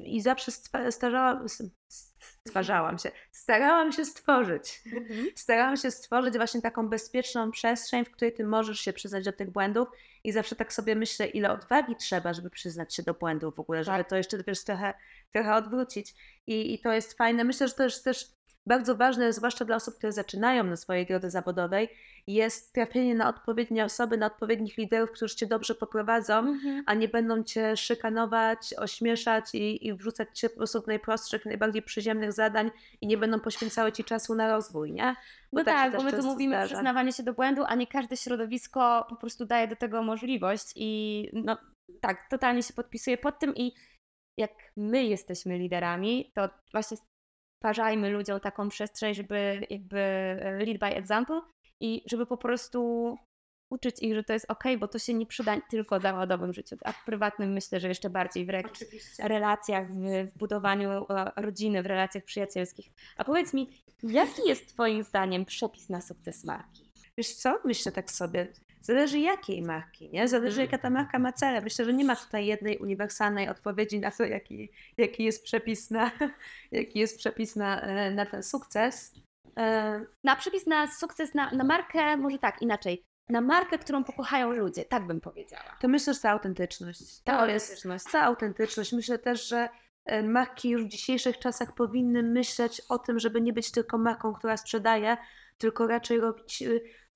Speaker 2: i zawsze starzałam, stwarzałam się, starałam się stworzyć. Starałam się stworzyć właśnie taką bezpieczną przestrzeń, w której ty możesz się przyznać do tych błędów i zawsze tak sobie myślę, ile odwagi trzeba, żeby przyznać się do błędów w ogóle, żeby
Speaker 1: Tak.
Speaker 2: to jeszcze wiesz, trochę, trochę odwrócić. I, I to jest fajne. Myślę, że to jest też bardzo ważne, zwłaszcza dla osób, które zaczynają na swojej drodze zawodowej, jest trafienie na odpowiednie osoby, na odpowiednich liderów, którzy cię dobrze poprowadzą, mhm. a nie będą cię szykanować, ośmieszać i, i wrzucać cię po prostu w najprostszych, najbardziej przyziemnych zadań i nie będą poświęcały ci czasu na rozwój, nie?
Speaker 1: Bo no tak, tak bo my tu mówimy zdarza. przyznawanie się do błędu, a nie każde środowisko po prostu daje do tego możliwość i no tak, totalnie się podpisuję pod tym i jak my jesteśmy liderami, to właśnie stwarzajmy ludziom taką przestrzeń, żeby jakby e, lead by example i żeby po prostu uczyć ich, że to jest ok, bo to się nie przyda tylko w zawodowym życiu, a w prywatnym myślę, że jeszcze bardziej w relacjach, w, w budowaniu e, rodziny, w relacjach przyjacielskich. A powiedz mi, jaki jest Twoim zdaniem przepis na sukces marki?
Speaker 2: Wiesz co, myślę tak sobie, Zależy jakiej marki, nie? Zależy jaka ta marka ma cele. Myślę, że nie ma tutaj jednej uniwersalnej odpowiedzi na to, jaki, jaki jest przepis na, jaki jest przepis na, e, na ten sukces.
Speaker 1: E, na przepis na sukces, na, na markę, może tak, inaczej. Na markę, którą pokochają ludzie, tak bym powiedziała.
Speaker 2: To myślę, że ta autentyczność. To autentyczność. jest ta autentyczność. Myślę też, że e, marki już w dzisiejszych czasach powinny myśleć o tym, żeby nie być tylko marką, która sprzedaje, tylko raczej robić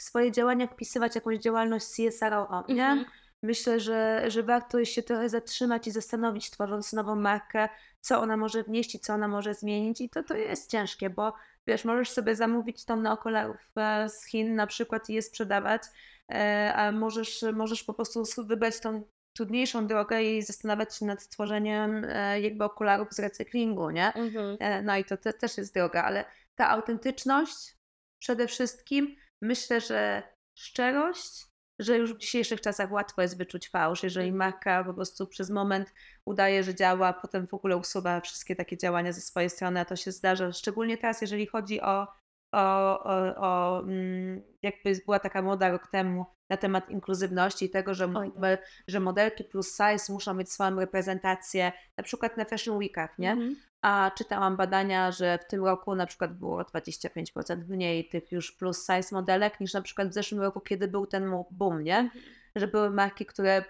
Speaker 2: swoje działania, wpisywać jakąś działalność CSR-ową, nie? Mhm. Myślę, że, że warto się trochę zatrzymać i zastanowić, tworząc nową markę, co ona może wnieść i co ona może zmienić. I to, to jest ciężkie, bo wiesz, możesz sobie zamówić tą na okularów e, z Chin na przykład i je sprzedawać, e, a możesz, możesz po prostu wybrać tą trudniejszą drogę i zastanawiać się nad tworzeniem e, jakby okularów z recyklingu, nie? Mhm. No i to te, też jest droga, ale ta autentyczność przede wszystkim myślę, że szczerość, że już w dzisiejszych czasach łatwo jest wyczuć fałsz, jeżeli mhm. marka po prostu przez moment udaje, że działa, potem w ogóle usuwa wszystkie takie działania ze swojej strony, a to się zdarza, szczególnie teraz, jeżeli chodzi o, o, o, o mm, jakby była taka moda rok temu na temat inkluzywności i tego, że, tak. że modelki plus size muszą mieć swoją reprezentację, na przykład na Fashion Weekach, nie? Mm -hmm. A czytałam badania, że w tym roku na przykład było 25% mniej tych już plus size modelek niż na przykład w zeszłym roku, kiedy był ten boom, nie? Mhm. Że były marki, które,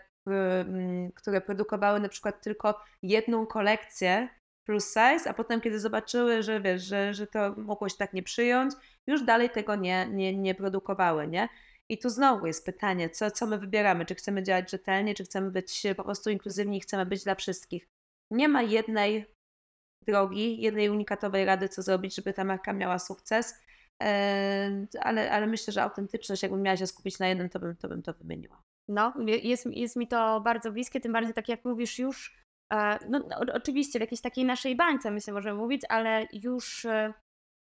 Speaker 2: które produkowały na przykład tylko jedną kolekcję plus size, a potem kiedy zobaczyły, że wiesz, że, że to mogło się tak nie przyjąć, już dalej tego nie, nie, nie produkowały, nie? I tu znowu jest pytanie, co, co my wybieramy? Czy chcemy działać rzetelnie, czy chcemy być po prostu inkluzywni, chcemy być dla wszystkich? Nie ma jednej drogi, jednej unikatowej rady, co zrobić, żeby ta marka miała sukces, ale, ale myślę, że autentyczność, jakbym miała się skupić na jednym, to bym to, bym to wymieniła.
Speaker 1: No, jest, jest mi to bardzo bliskie, tym bardziej tak jak mówisz już, e, no, no oczywiście w jakiejś takiej naszej bańce myślę możemy mówić, ale już e,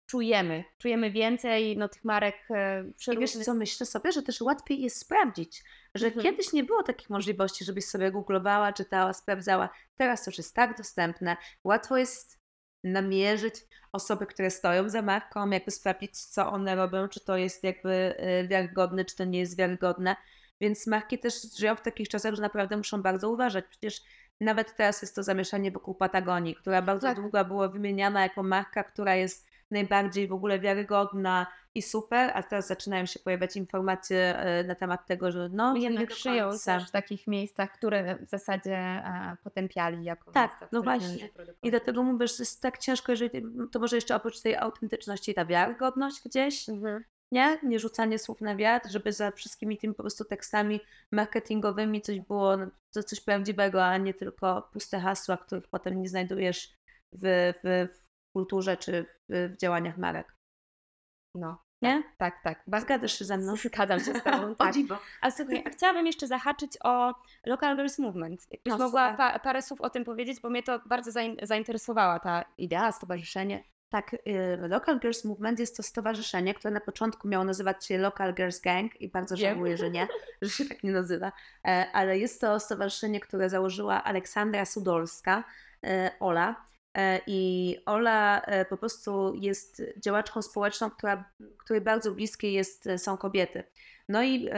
Speaker 1: czujemy, czujemy więcej no, tych marek
Speaker 2: e, I wiesz co, myślę sobie, że też łatwiej jest sprawdzić, że mhm. kiedyś nie było takich możliwości, żebyś sobie googlowała, czytała, sprawdzała. Teraz to już jest tak dostępne. Łatwo jest namierzyć osoby, które stoją za marką, jakby sprawdzić, co one robią, czy to jest jakby y, wiarygodne, czy to nie jest wiarygodne. Więc marki też żyją w takich czasach, że naprawdę muszą bardzo uważać. Przecież nawet teraz jest to zamieszanie wokół Patagonii, która bardzo tak. długo była wymieniana jako marka, która jest najbardziej w ogóle wiarygodna i super, a teraz zaczynają się pojawiać informacje e, na temat tego, że no
Speaker 1: jednak żyją też w takich miejscach, które w zasadzie e, potępiali jako
Speaker 2: Tak, miejsca, no właśnie. I dlatego mówię, że jest tak ciężko, jeżeli to może jeszcze oprócz tej autentyczności ta wiarygodność gdzieś, mhm. Nie? Nie rzucanie słów na wiatr, żeby za wszystkimi tymi po prostu tekstami marketingowymi coś było, no, coś prawdziwego, a nie tylko puste hasła, których potem nie znajdujesz w, w, kulturze czy w, w działaniach marek.
Speaker 1: No, nie? Tak, tak.
Speaker 2: tak. Zgadzasz się ze mną?
Speaker 1: Zgadzam się z Tobą, tak. A słuchaj, a chciałabym jeszcze zahaczyć o Local Girls Movement. Jakbyś no, mogła pa, parę słów o tym powiedzieć, bo mnie to bardzo zainteresowała ta idea, stowarzyszenie.
Speaker 2: Tak, y, Local Girls Movement jest to stowarzyszenie, które na początku miało nazywać się Local Girls Gang i bardzo Wiem. żałuję, że nie, że się tak nie nazywa, e, ale jest to stowarzyszenie, które założyła Aleksandra Sudolska, e, Ola, E, I Ola po prostu jest działaczką społeczną, która, której bardzo bliskie jest, są kobiety. No i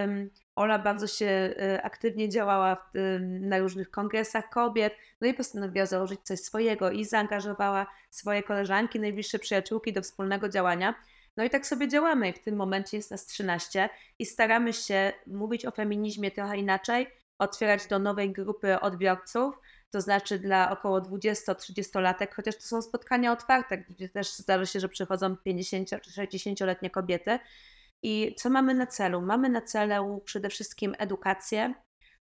Speaker 2: Ola bardzo się aktywnie działała na różnych kongresach kobiet, no i postanowiła założyć coś swojego i zaangażowała swoje koleżanki, najbliższe przyjaciółki do wspólnego działania. No i tak sobie działamy. W tym momencie jest nas 13 i staramy się mówić o feminizmie trochę inaczej, otwierać do nowej grupy odbiorców, to znaczy dla około 20-30-latek, chociaż to są spotkania otwarte, gdzie też zdarza się, że przychodzą 50 czy 60-letnie kobiety. I co mamy na celu? Mamy na celu przede wszystkim edukację,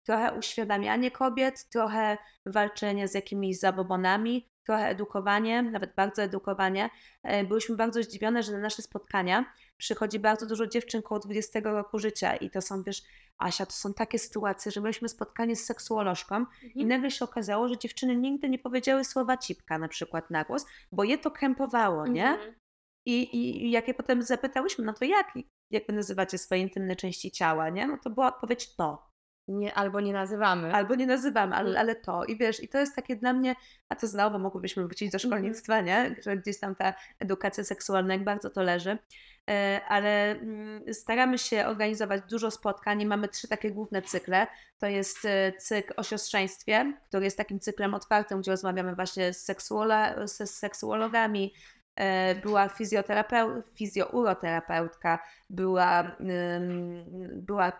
Speaker 2: trochę uświadamianie kobiet, trochę walczenie z jakimiś zabobonami, trochę edukowanie, nawet bardzo edukowanie. E, byłyśmy bardzo zdziwione, że na nasze spotkania przychodzi bardzo dużo dziewczyn koło 20 roku życia i to są, wiesz, Asia, to są takie sytuacje, że mieliśmy spotkanie z seksuolożką mhm. i nagle się okazało, że dziewczyny nigdy nie powiedziały słowa cipka na przykład na głos, bo je to krępowało, nie? Mhm. I, i, I jak je potem zapytałyśmy, no to jak, jak wy nazywacie swoje intymne części ciała, nie? No to była odpowiedź to.
Speaker 1: Nie, albo nie nazywamy.
Speaker 2: Albo nie nazywamy, ale, mm. ale to. I wiesz, i to jest takie dla mnie, a to znowu mogłybyśmy wrócić do mhm. szkolnictwa, nie? Że gdzieś tam ta edukacja seksualna, jak bardzo to leży. E, ale mm, staramy się organizować dużo spotkań. Mamy trzy takie główne cykle. To jest e, cykl o siostrzeństwie, który jest takim cyklem otwartym, gdzie rozmawiamy właśnie z, seksuolo z seksuologami, była fizjoterapeu fizjouroterapeutka, była, była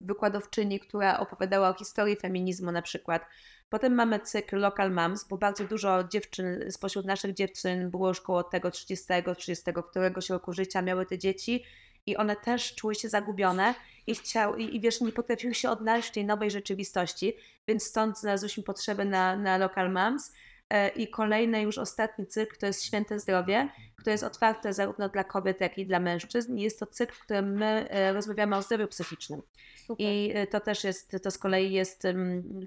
Speaker 2: wykładowczyni, która opowiadała o historii feminizmu na przykład. Potem mamy cykl Local Moms, bo bardzo dużo dziewczyn, spośród naszych dziewczyn było już koło tego 30, 30 któregoś roku życia miały te dzieci i one też czuły się zagubione i, chciały, i, i wiesz, nie potrafiły się odnaleźć w tej nowej rzeczywistości, więc stąd znalazłyśmy potrzebę na, na Local Moms. E, I kolejny, już ostatni cykl, to jest Święte Zdrowie, które jest otwarte zarówno dla kobiet, jak i dla mężczyzn. Jest to cykl, w którym my e, rozmawiamy o zdrowiu psychicznym. Super. I e, to też jest, to z kolei jest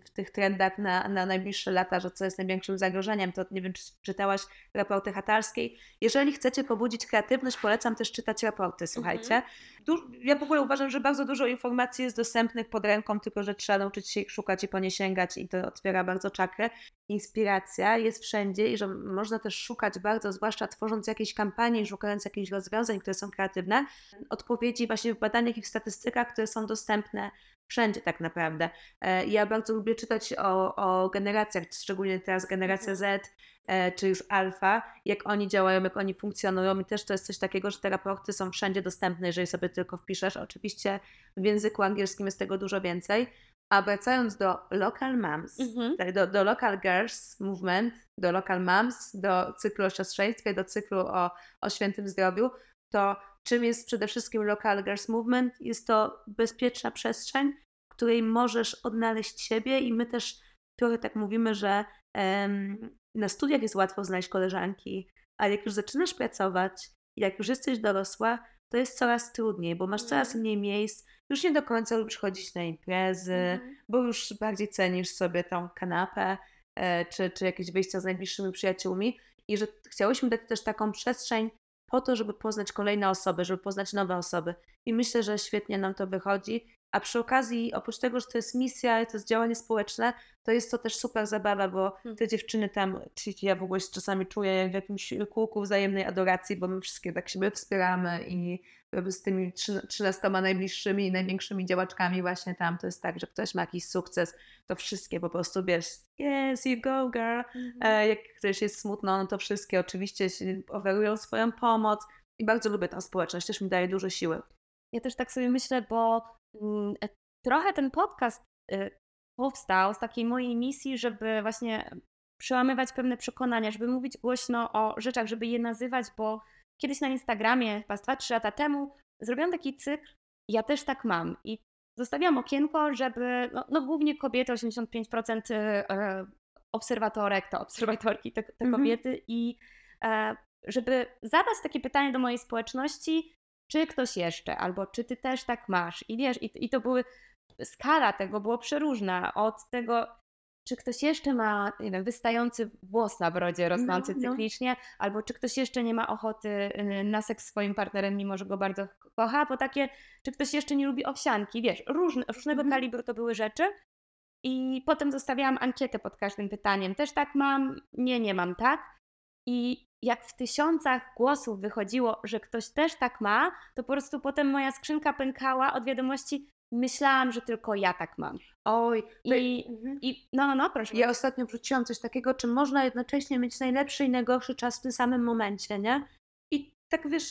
Speaker 2: w tych trendach na, na najbliższe lata, że co jest największym zagrożeniem. To nie wiem, czy czytałaś raporty Hatarskiej. Jeżeli chcecie pobudzić kreatywność, polecam też czytać raporty, słuchajcie. Mhm. Ja w ogóle uważam, że bardzo dużo informacji jest dostępnych pod ręką, tylko że trzeba nauczyć się ich szukać i po nie sięgać i to otwiera bardzo czakrę. Inspiracja jest wszędzie i że można też szukać bardzo, zwłaszcza tworząc jakieś kampanie, szukając jakichś rozwiązań, które są kreatywne, odpowiedzi właśnie w badaniach i w statystykach, które są dostępne wszędzie tak naprawdę. E, ja bardzo lubię czytać o, o generacjach, szczególnie teraz generacja mhm. Z, e, czy już alfa, jak oni działają, jak oni funkcjonują i też to jest coś takiego, że te raporty są wszędzie dostępne, jeżeli sobie tylko wpiszesz. Oczywiście w języku angielskim jest tego dużo więcej. A wracając do Local Moms, mhm. tak, do, do Local Girls Movement, do Local Moms, do cyklu o siostrzeństwie, do cyklu o, o świętym zdrowiu, to czym jest przede wszystkim Local Girls Movement? Jest to bezpieczna przestrzeń, w której możesz odnaleźć siebie i my też trochę tak mówimy, że um, na studiach jest łatwo znaleźć koleżanki, ale jak już zaczynasz pracować, jak już jesteś dorosła, to jest coraz trudniej, bo masz coraz mhm. mniej miejsc, już nie do końca lubisz chodzić na imprezy, mhm. bo już bardziej cenisz sobie tą kanapę e, czy, czy jakieś wyjścia z najbliższymi przyjaciółmi i że chciałyśmy dać też taką przestrzeń po to, żeby poznać kolejne osoby, żeby poznać nowe osoby. I myślę, że świetnie nam to wychodzi. A przy okazji, oprócz tego, że to jest misja, to jest działanie społeczne, to jest to też super zabawa, bo hmm. te dziewczyny tam, ja w ogóle się czasami czuję jak w jakimś kółku wzajemnej adoracji, bo my wszystkie tak siebie wspieramy i z tymi 13 najbliższymi i największymi działaczkami właśnie tam to jest tak, że ktoś ma jakiś sukces, to wszystkie po prostu wiesz, yes, you go girl. Mm-hmm. Jak ktoś jest smutno, no to wszystkie oczywiście oferują swoją pomoc i bardzo lubię tę społeczność, też mi daje dużo siły.
Speaker 1: Ja też tak sobie myślę, bo e, trochę ten podcast y, powstał z takiej mojej misji, żeby właśnie przełamywać pewne przekonania, żeby mówić głośno o rzeczach, żeby je nazywać, bo Kiedyś na Instagramie, chyba 2-3 lata temu, zrobiłam taki cykl, ja też tak mam. I zostawiłam okienko, żeby, no, no głównie kobiety, 85% e, obserwatorek to obserwatorki, te, te mhm. kobiety, i e, żeby zadać takie pytanie do mojej społeczności, czy ktoś jeszcze, albo czy ty też tak masz. I wiesz, i, i to były, skala tego było przeróżna, od tego czy ktoś jeszcze ma nie wiem, wystający włos na brodzie rosnący no, no. cyklicznie, albo czy ktoś jeszcze nie ma ochoty y, na seks z swoim partnerem, mimo że go bardzo kocha, bo takie, czy ktoś jeszcze nie lubi owsianki, wiesz, różne, różnego mm. kalibru to były rzeczy. I potem zostawiałam ankietę pod każdym pytaniem. Też tak mam? Nie, nie mam tak. I jak w tysiącach głosów wychodziło, że ktoś też tak ma, to po prostu potem moja skrzynka pękała od wiadomości, myślałam, że tylko ja tak mam.
Speaker 2: Oj,
Speaker 1: I, mhm. i no, no, no, proszę.
Speaker 2: Ja ostatnio wrzuciłam coś takiego, czy można jednocześnie mieć najlepszy i najgorszy czas w tym samym momencie, nie? I tak wiesz,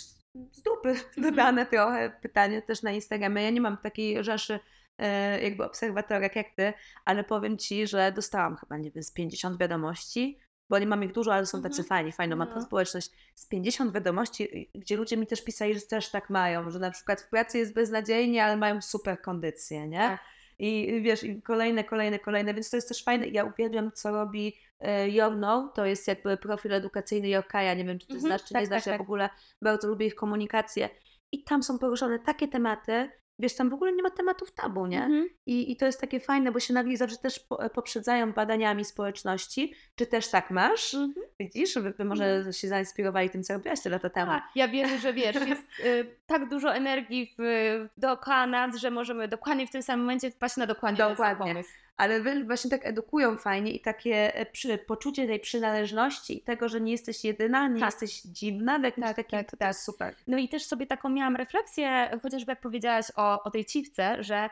Speaker 2: z dupy mhm. dodane trochę pytanie też na Instagramie. Ja nie mam takiej rzeszy e, jakby obserwatorek jak ty, ale powiem ci, że dostałam chyba, nie wiem, z 50 wiadomości, bo nie mam ich dużo, ale są tacy
Speaker 1: Mhm.
Speaker 2: fajni, fajną mam
Speaker 1: No.
Speaker 2: społeczność, z 50 wiadomości, y, gdzie ludzie mi też pisali, że też tak mają, że na przykład w pracy jest beznadziejnie, ale mają super kondycję, nie?
Speaker 1: Tak.
Speaker 2: I y, wiesz, i kolejne, kolejne, kolejne, więc to jest też fajne. Ja uwielbiam, co robi e, Jorno, to jest jakby profil edukacyjny Jorkaja, nie wiem, czy ty
Speaker 1: Mhm,
Speaker 2: znasz, czy
Speaker 1: tak,
Speaker 2: nie znasz,
Speaker 1: tak,
Speaker 2: ja
Speaker 1: tak.
Speaker 2: w ogóle bardzo lubię ich komunikację. I tam są poruszone takie tematy, wiesz, tam w ogóle nie ma tematów tabu, nie?
Speaker 1: Mhm.
Speaker 2: I, I to jest takie fajne, bo się nagle zawsze też po, poprzedzają badaniami społeczności. Czy też tak masz?
Speaker 1: Mhm.
Speaker 2: Widzisz, wy, wy może się zainspirowali tym, co robiłaś te lata temu.
Speaker 1: Tak, ja wierzę, że wiesz, jest y, tak dużo energii w, dookoła nas, że możemy dokładnie w tym samym momencie wpaść na dokładnie,
Speaker 2: Dokładnie.
Speaker 1: pomysł.
Speaker 2: Ale właśnie tak edukują fajnie i takie e, przy, poczucie tej przynależności i tego, że nie jesteś jedyna, nie
Speaker 1: Tak.
Speaker 2: jesteś dziwna w jakimś
Speaker 1: Tak,
Speaker 2: takim,
Speaker 1: tak,
Speaker 2: to,
Speaker 1: tak.
Speaker 2: super.
Speaker 1: No i też sobie taką miałam refleksję, chociażby jak powiedziałaś o, o tej ciwce, że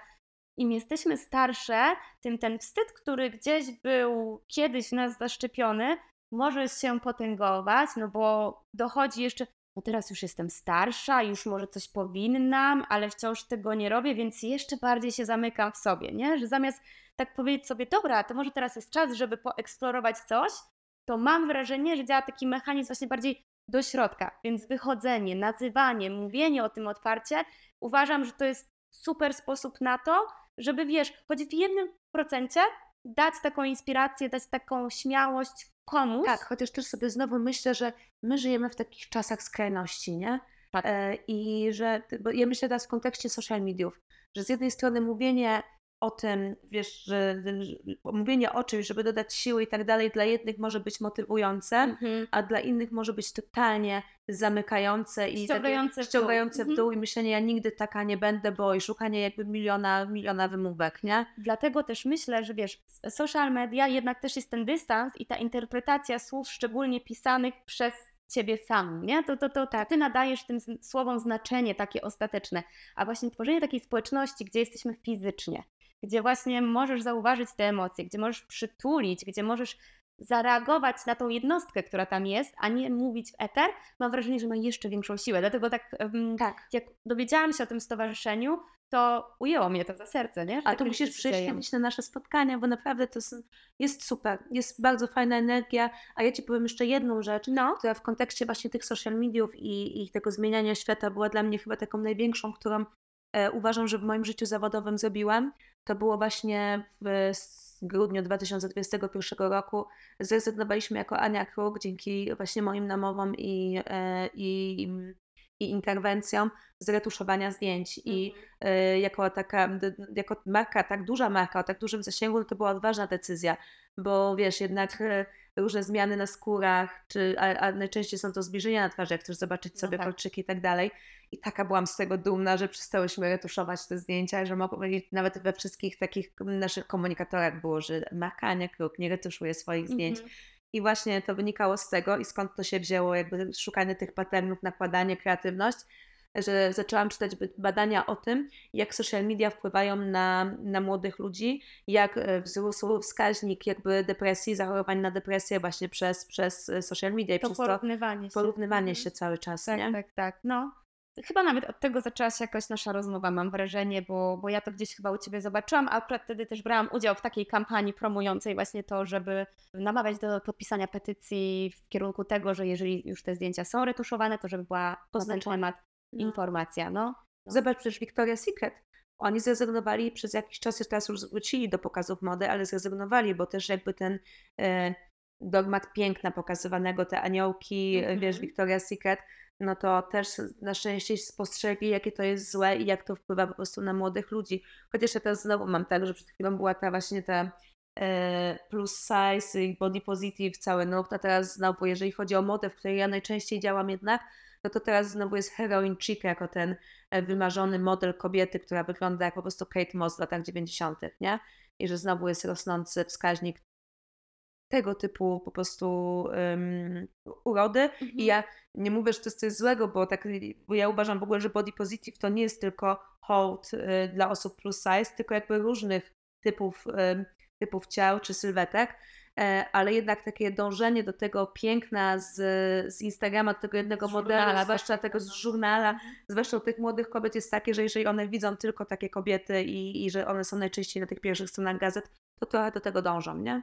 Speaker 1: im jesteśmy starsze, tym ten wstyd, który gdzieś był kiedyś w nas zaszczepiony, może się potęgować, no bo dochodzi jeszcze, no teraz już jestem starsza, już może coś powinnam, ale wciąż tego nie robię, więc jeszcze bardziej się zamykam w sobie, nie? Że zamiast tak powiedzieć sobie, dobra, to może teraz jest czas, żeby poeksplorować coś, to mam wrażenie, że działa taki mechanizm właśnie bardziej do środka. Więc wychodzenie, nazywanie, mówienie o tym otwarcie, uważam, że to jest super sposób na to, żeby wiesz, choć w jednym procencie dać taką inspirację, dać taką śmiałość komuś.
Speaker 2: Tak, chociaż też sobie znowu myślę, że my żyjemy w takich czasach skrajności, nie?
Speaker 1: Tak.
Speaker 2: E, I że, bo ja myślę teraz w kontekście social mediów, że z jednej strony mówienie o tym, wiesz, że, że mówienie o czymś, żeby dodać siły i tak dalej, dla jednych może być motywujące,
Speaker 1: Mhm.
Speaker 2: a dla innych może być totalnie zamykające i
Speaker 1: Ściągające
Speaker 2: takie
Speaker 1: w dół.
Speaker 2: ściągające w
Speaker 1: Mhm.
Speaker 2: dół i myślenie, ja nigdy taka nie będę, bo i szukanie jakby miliona, miliona wymówek, nie?
Speaker 1: Dlatego też myślę, że wiesz, social media jednak też jest ten dystans i ta interpretacja słów, szczególnie pisanych przez ciebie sam, nie? To, to, to, to ty nadajesz tym słowom znaczenie takie ostateczne. A właśnie tworzenie takiej społeczności, gdzie jesteśmy fizycznie, gdzie właśnie możesz zauważyć te emocje, gdzie możesz przytulić, gdzie możesz zareagować na tą jednostkę, która tam jest, a nie mówić w eter, mam wrażenie, że ma jeszcze większą siłę. Dlatego tak,
Speaker 2: Tak.
Speaker 1: jak dowiedziałam się o tym stowarzyszeniu, to ujęło mnie to za serce, nie? Że
Speaker 2: A
Speaker 1: takie
Speaker 2: to musisz przyjść na nasze spotkania, bo naprawdę to s- jest super. Jest bardzo fajna energia. A ja Ci powiem jeszcze jedną rzecz,
Speaker 1: No,
Speaker 2: która w kontekście właśnie tych social mediów i, i tego zmieniania świata była dla mnie chyba taką największą, którą e, uważam, że w moim życiu zawodowym zrobiłam. To było właśnie w grudniu 2021 roku. Zrezygnowaliśmy jako Ania Kruk dzięki właśnie moim namowom i, e, i, i interwencjom z retuszowania zdjęć. I
Speaker 1: Mhm.
Speaker 2: e, jako taka, jako marka, tak duża marka, o tak dużym zasięgu, to była odważna decyzja, bo wiesz, jednak e, różne zmiany na skórach, czy, a, a najczęściej są to zbliżenia na twarzy, jak chcesz zobaczyć
Speaker 1: No
Speaker 2: sobie
Speaker 1: tak.
Speaker 2: kolczyki i tak dalej. I taka byłam z tego dumna, że przestałyśmy retuszować te zdjęcia, że mogę powiedzieć, nawet we wszystkich takich naszych komunikatorach było, że marka Ania Kruk nie retuszuje swoich zdjęć.
Speaker 1: Mhm.
Speaker 2: I właśnie to wynikało z tego i skąd to się wzięło, jakby szukanie tych patternów, nakładanie, kreatywność, że zaczęłam czytać badania o tym, jak social media wpływają na, na młodych ludzi, jak e, wzrósł wskaźnik jakby depresji, zachorowań na depresję właśnie przez, przez e, social media i
Speaker 1: To
Speaker 2: przez to
Speaker 1: porównywanie się.
Speaker 2: porównywanie
Speaker 1: Mhm.
Speaker 2: się cały czas,
Speaker 1: Tak,
Speaker 2: nie?
Speaker 1: tak, tak. No. Chyba nawet od tego zaczęła się jakoś nasza rozmowa, mam wrażenie, bo, bo ja to gdzieś chyba u Ciebie zobaczyłam, a akurat wtedy też brałam udział w takiej kampanii promującej właśnie to, żeby namawiać do podpisania petycji w kierunku tego, że jeżeli już te zdjęcia są retuszowane, to żeby była
Speaker 2: Oznaczone.
Speaker 1: temat. Informacja, no.
Speaker 2: Zobacz przecież Victoria's Secret. Oni zrezygnowali przez jakiś czas, już teraz już wrócili do pokazów mody, ale zrezygnowali, bo też jakby ten e, dogmat piękna pokazywanego, te aniołki,
Speaker 1: Mhm.
Speaker 2: wiesz, Victoria's Secret, no to też na szczęście spostrzegli, jakie to jest złe i jak to wpływa po prostu na młodych ludzi. Chociaż ja teraz znowu mam tak, że przed chwilą była ta właśnie ta e, plus size i body positive cały nurt, a teraz znowu, jeżeli chodzi o modę, w której ja najczęściej działam jednak, no to teraz znowu jest heroin chic jako ten e, wymarzony model kobiety, która wygląda jak po prostu Kate Moss w latach 90., nie? I że znowu jest rosnący wskaźnik tego typu po prostu um, urody.
Speaker 1: Mhm.
Speaker 2: I ja nie mówię, że to jest coś złego, bo, tak, bo ja uważam w ogóle, że body positive to nie jest tylko hołd y, dla osób plus size, tylko jakby różnych typów, y, typów ciał czy sylwetek. E, ale jednak takie dążenie do tego piękna z, z Instagrama, do tego jednego
Speaker 1: żurnala,
Speaker 2: zwłaszcza
Speaker 1: tak.
Speaker 2: tego z żurnala,
Speaker 1: Mhm.
Speaker 2: zwłaszcza tych młodych kobiet jest takie, że jeżeli one widzą tylko takie kobiety i, i że one są najczęściej na tych pierwszych stronach gazet, to trochę do tego dążą, nie?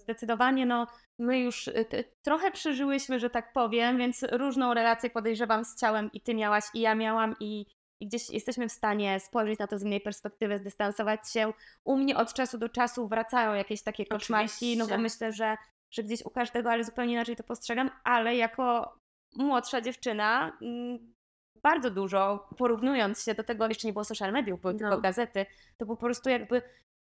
Speaker 1: Zdecydowanie, no my już y, trochę przeżyłyśmy, że tak powiem, więc różną relację podejrzewam z ciałem i ty miałaś i ja miałam i, i gdzieś jesteśmy w stanie spojrzeć na to z innej perspektywy, zdystansować się. U mnie od czasu do czasu wracają jakieś takie koszmarki, no bo myślę, że, że gdzieś u każdego, ale zupełnie inaczej to postrzegam, ale jako młodsza dziewczyna mm, bardzo dużo, porównując się do tego, jeszcze nie było social mediów, były tylko
Speaker 2: No.
Speaker 1: gazety, to po prostu jakby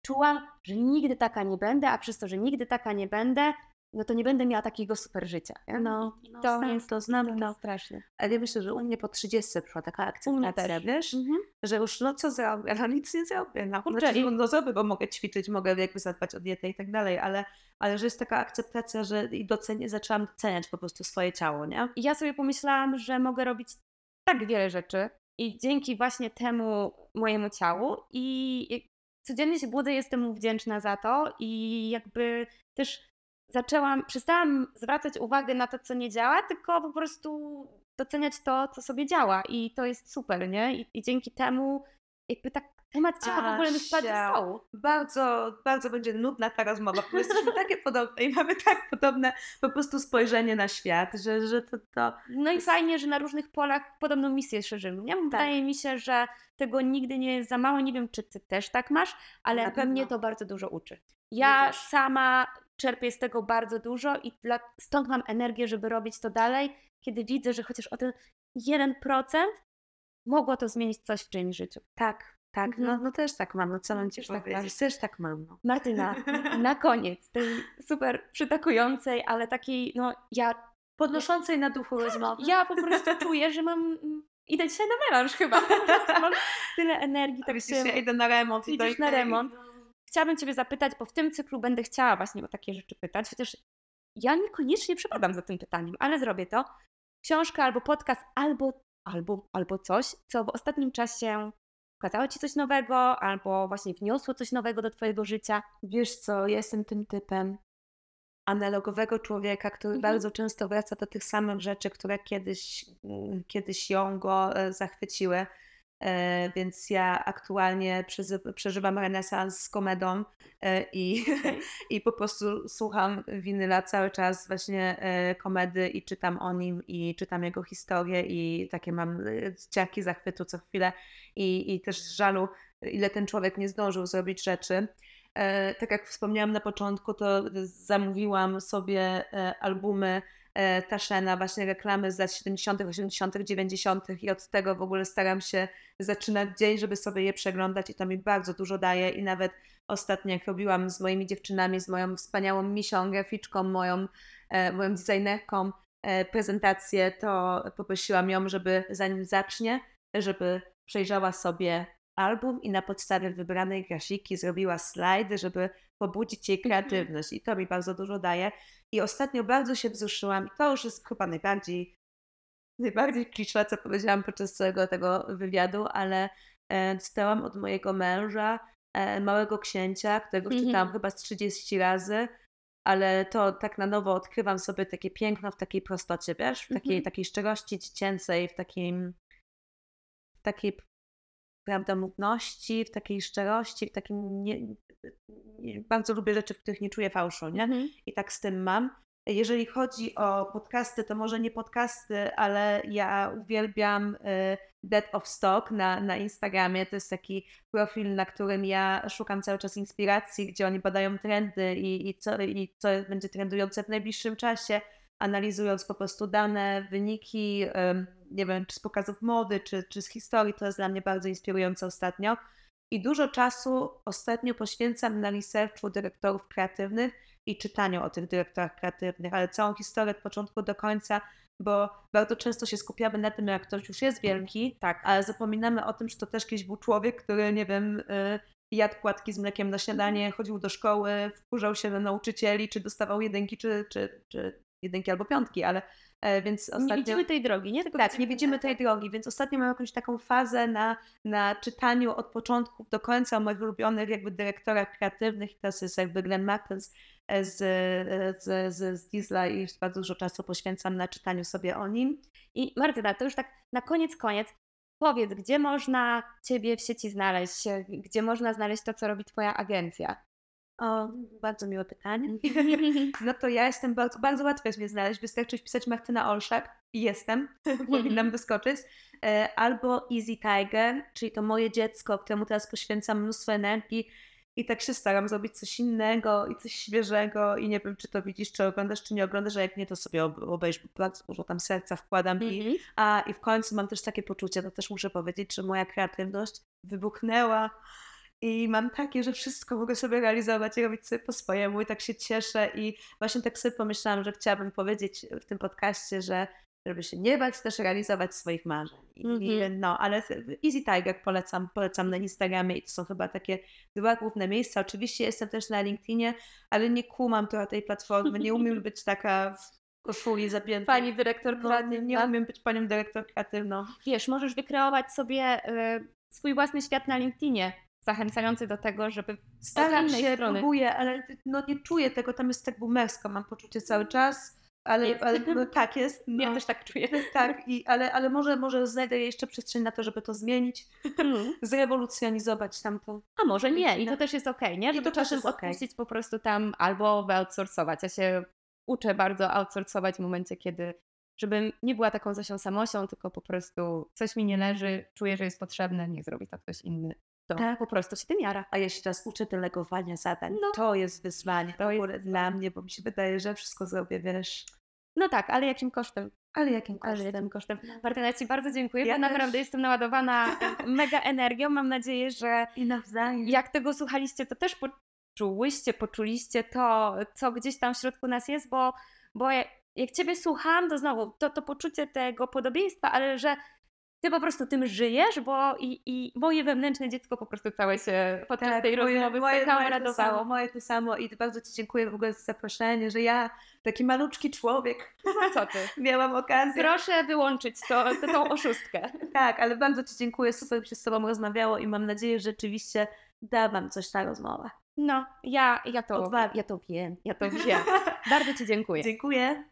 Speaker 1: czułam, że nigdy taka nie będę, a przez to, że nigdy taka nie będę, no to nie będę miała takiego super życia. nie?
Speaker 2: No,
Speaker 1: I
Speaker 2: no,
Speaker 1: to
Speaker 2: znam to, znam
Speaker 1: to
Speaker 2: to.
Speaker 1: strasznie.
Speaker 2: Ale ja myślę, że u mnie po 30 przyszła taka akceptacja, wiesz?
Speaker 1: Mhm.
Speaker 2: że już no co zrobię, no nic nie zrobię. No,
Speaker 1: Kurczę,
Speaker 2: znaczy, no, no zrobię, bo mogę ćwiczyć, mogę jakby zadbać o dietę i tak dalej, ale, ale że jest taka akceptacja, że i docenię, zaczęłam doceniać po prostu swoje ciało, nie?
Speaker 1: I ja sobie pomyślałam, że mogę robić tak wiele rzeczy i dzięki właśnie temu mojemu ciału i codziennie się budzę, jestem mu wdzięczna za to i jakby też zaczęłam, przestałam zwracać uwagę na to, co nie działa, tylko po prostu doceniać to, co sobie działa i to jest super, nie? I, i dzięki temu jakby tak temat ciała w ogóle mi spadł
Speaker 2: Asia.
Speaker 1: stołu.
Speaker 2: Bardzo, bardzo będzie nudna ta rozmowa, bo jesteśmy takie podobne i mamy tak podobne po prostu spojrzenie na świat, że, że to, to
Speaker 1: No i fajnie, że na różnych polach podobną misję szerzymy. Nie?
Speaker 2: Tak.
Speaker 1: Wydaje mi się, że tego nigdy nie jest za mało. Nie wiem, czy ty też tak masz, ale mnie to bardzo dużo uczy. Ja sama czerpię z tego bardzo dużo i dla, stąd mam energię, żeby robić to dalej, kiedy widzę, że chociaż o ten 1% mogło to zmienić coś w czyimś życiu.
Speaker 2: tak, tak,
Speaker 1: Mhm.
Speaker 2: no, no też tak mam, no co mam ci
Speaker 1: Też tak
Speaker 2: powiedzieć,
Speaker 1: masz.
Speaker 2: też tak mam, no.
Speaker 1: Martyna, na koniec tej super przytakującej, ale takiej, no ja,
Speaker 2: Podnoszącej na duchu rozmowy.
Speaker 1: ja po prostu czuję, że mam, mm, idę dzisiaj na melanż chyba, mam tyle energii, tak się
Speaker 2: ja idę na remont.
Speaker 1: idziesz
Speaker 2: i-
Speaker 1: na remont. Chciałabym Ciebie zapytać, bo w tym cyklu będę chciała właśnie o takie rzeczy pytać, chociaż ja niekoniecznie przepadam za tym pytaniem, ale zrobię to. Książka albo podcast, albo, albo, albo coś, co w ostatnim czasie pokazało Ci coś nowego, albo właśnie wniosło coś nowego do Twojego życia.
Speaker 2: Wiesz co, ja jestem tym typem analogowego człowieka, który
Speaker 1: Mhm.
Speaker 2: bardzo często wraca do tych samych rzeczy, które kiedyś, mm, kiedyś ją go e, zachwyciły. E, Więc ja aktualnie przeżywam renesans z komedą e, i, i po prostu słucham winyla cały czas właśnie e, komedy i czytam o nim i czytam jego historię i takie mam ciarki zachwytu co chwilę i, i też żalu, ile ten człowiek nie zdążył zrobić rzeczy. Tak jak wspomniałam na początku, to zamówiłam sobie albumy Taszena, właśnie reklamy z lat 70., 80., 90. i od tego w ogóle staram się zaczynać dzień, żeby sobie je przeglądać i to mi bardzo dużo daje i nawet ostatnio jak robiłam z moimi dziewczynami, z moją wspaniałą misią, graficzką, moją, e, moją designerką e, prezentację, to poprosiłam ją, żeby zanim zacznie, żeby przejrzała sobie album i na podstawie wybranej grafiki zrobiła slajdy, żeby pobudzić jej kreatywność i to mi bardzo dużo daje. I ostatnio bardzo się wzruszyłam i to już jest chyba najbardziej najbardziej klisze, co powiedziałam podczas całego tego wywiadu, ale e, dostałam od mojego męża e, Małego Księcia, którego
Speaker 1: Mhm.
Speaker 2: czytałam chyba z 30 razy, ale to tak na nowo odkrywam sobie takie piękno w takiej prostocie, wiesz, w takiej,
Speaker 1: Mhm.
Speaker 2: takiej szczerości dziecięcej, w takim w takiej prawdomówności, w takiej szczerości, w takim nie, bardzo lubię rzeczy, w których nie czuję fałszu, nie?
Speaker 1: Mhm.
Speaker 2: I tak z tym mam. Jeżeli chodzi o podcasty, to może nie podcasty, ale ja uwielbiam y, Dead of Stock na, na Instagramie. To jest taki profil, na którym ja szukam cały czas inspiracji, gdzie oni badają trendy i, i, co, i co będzie trendujące w najbliższym czasie, analizując po prostu dane, wyniki, nie wiem, czy z pokazów mody, czy, czy z historii. To jest dla mnie bardzo inspirujące ostatnio. I dużo czasu ostatnio poświęcam na researchu dyrektorów kreatywnych i czytaniu o tych dyrektorach kreatywnych, ale całą historię od początku do końca, bo bardzo często się skupiamy na tym, jak ktoś już jest wielki,
Speaker 1: Tak.
Speaker 2: ale zapominamy o tym, że to też kiedyś był człowiek, który, nie wiem, y, jadł płatki z mlekiem na śniadanie, chodził do szkoły, wkurzał się na nauczycieli, czy dostawał jedynki, czy, czy, czy jedynki albo piątki, ale E, więc ostatnio...
Speaker 1: Nie widzimy tej drogi, nie?
Speaker 2: Tylko tak, nie widzimy tej drogi, więc ostatnio mam jakąś taką fazę na, na czytaniu od początku do końca o moich ulubionych jakby dyrektorach kreatywnych. Teraz jest jakby Glenn Martens z, z, z, z Diesla i bardzo dużo czasu poświęcam na czytaniu sobie o nim.
Speaker 1: I Martyna, to już tak na koniec, koniec. Powiedz, gdzie można Ciebie w sieci znaleźć? Gdzie można znaleźć to, co robi Twoja agencja?
Speaker 2: O, bardzo miłe pytanie. No to ja jestem bardzo, bardzo łatwo jest mnie znaleźć. Wystarczy wpisać Martyna Olszak i jestem, powinnam wyskoczyć. E, albo Easy Tiger, czyli to moje dziecko, któremu teraz poświęcam mnóstwo energii i tak się staram zrobić coś innego i coś świeżego i nie wiem, czy to widzisz, czy oglądasz, czy nie oglądasz, a jak nie, to sobie obejrz, bo bardzo dużo tam serca wkładam mm -hmm. i, mhm. a, i w końcu mam też takie poczucie, to też muszę powiedzieć, że moja kreatywność wybuchnęła i mam takie, że wszystko mogę sobie realizować i robić sobie po swojemu i tak się cieszę i właśnie tak sobie pomyślałam, że chciałabym powiedzieć w tym podcaście, że żeby się nie bać, też realizować swoich marzeń. Mm -hmm. no, ale Easy Tiger polecam, polecam na Instagramie i to są chyba takie dwa główne miejsca. Oczywiście jestem też na LinkedInie, ale nie kumam trochę tej platformy, nie umiem być taka w koszuli zapięta.
Speaker 1: Pani dyrektor kreatywna.
Speaker 2: No, nie umiem być panią dyrektor kreatywną.
Speaker 1: Wiesz, możesz wykreować sobie y, swój własny świat na LinkedInie zachęcający do tego, żeby
Speaker 2: Staram się, strony. próbuję, ale no nie czuję tego, tam jest tak boomersko, mam poczucie cały czas, ale, ale no, tak jest. No,
Speaker 1: ja też tak czuję.
Speaker 2: Tak, i, ale, ale może, może znajdę jeszcze przestrzeń na to, żeby to zmienić, hmm. zrewolucjonizować tamto.
Speaker 1: A może nie i to też jest okej, okay, nie? Żeby czasem odpuścić okay. po prostu tam albo wyoutsourcować. Ja się uczę bardzo outsourcować w momencie, kiedy żebym nie była taką Zosią Samosią, tylko po prostu coś mi nie leży, czuję, że jest potrzebne, nie zrobi to ktoś inny tak. po prostu się tym jara.
Speaker 2: A ja się teraz uczę delegowania zadań. No. To jest wyzwanie to jest dla mnie, bo mi się wydaje, że wszystko zrobię, wiesz.
Speaker 1: No tak, ale jakim kosztem?
Speaker 2: Ale jakim kosztem?
Speaker 1: Ale jakim kosztem. Martyna, Ci bardzo dziękuję, ja bo też. naprawdę jestem naładowana mega energią. Mam nadzieję, że
Speaker 2: I nawzajem.
Speaker 1: jak tego słuchaliście, to też poczułyście, poczuliście to, co gdzieś tam w środku nas jest, bo, bo jak Ciebie słucham, to znowu to, to poczucie tego podobieństwa, ale że ty po prostu tym żyjesz, bo i, i moje wewnętrzne dziecko po prostu całe się podczas tak, tej moje, rozmowy moje, moje radowało.
Speaker 2: To samo, moje to samo i bardzo Ci dziękuję w ogóle za zaproszenie, że ja, taki maluczki człowiek,
Speaker 1: no co ty?
Speaker 2: miałam okazję.
Speaker 1: Proszę wyłączyć to, tą oszustkę.
Speaker 2: tak, ale bardzo Ci dziękuję, super mi się z Tobą rozmawiało i mam nadzieję, że rzeczywiście da Wam coś ta rozmowa.
Speaker 1: No, ja, ja, to, ja to wiem, ja to wiem. bardzo Ci dziękuję.
Speaker 2: Dziękuję.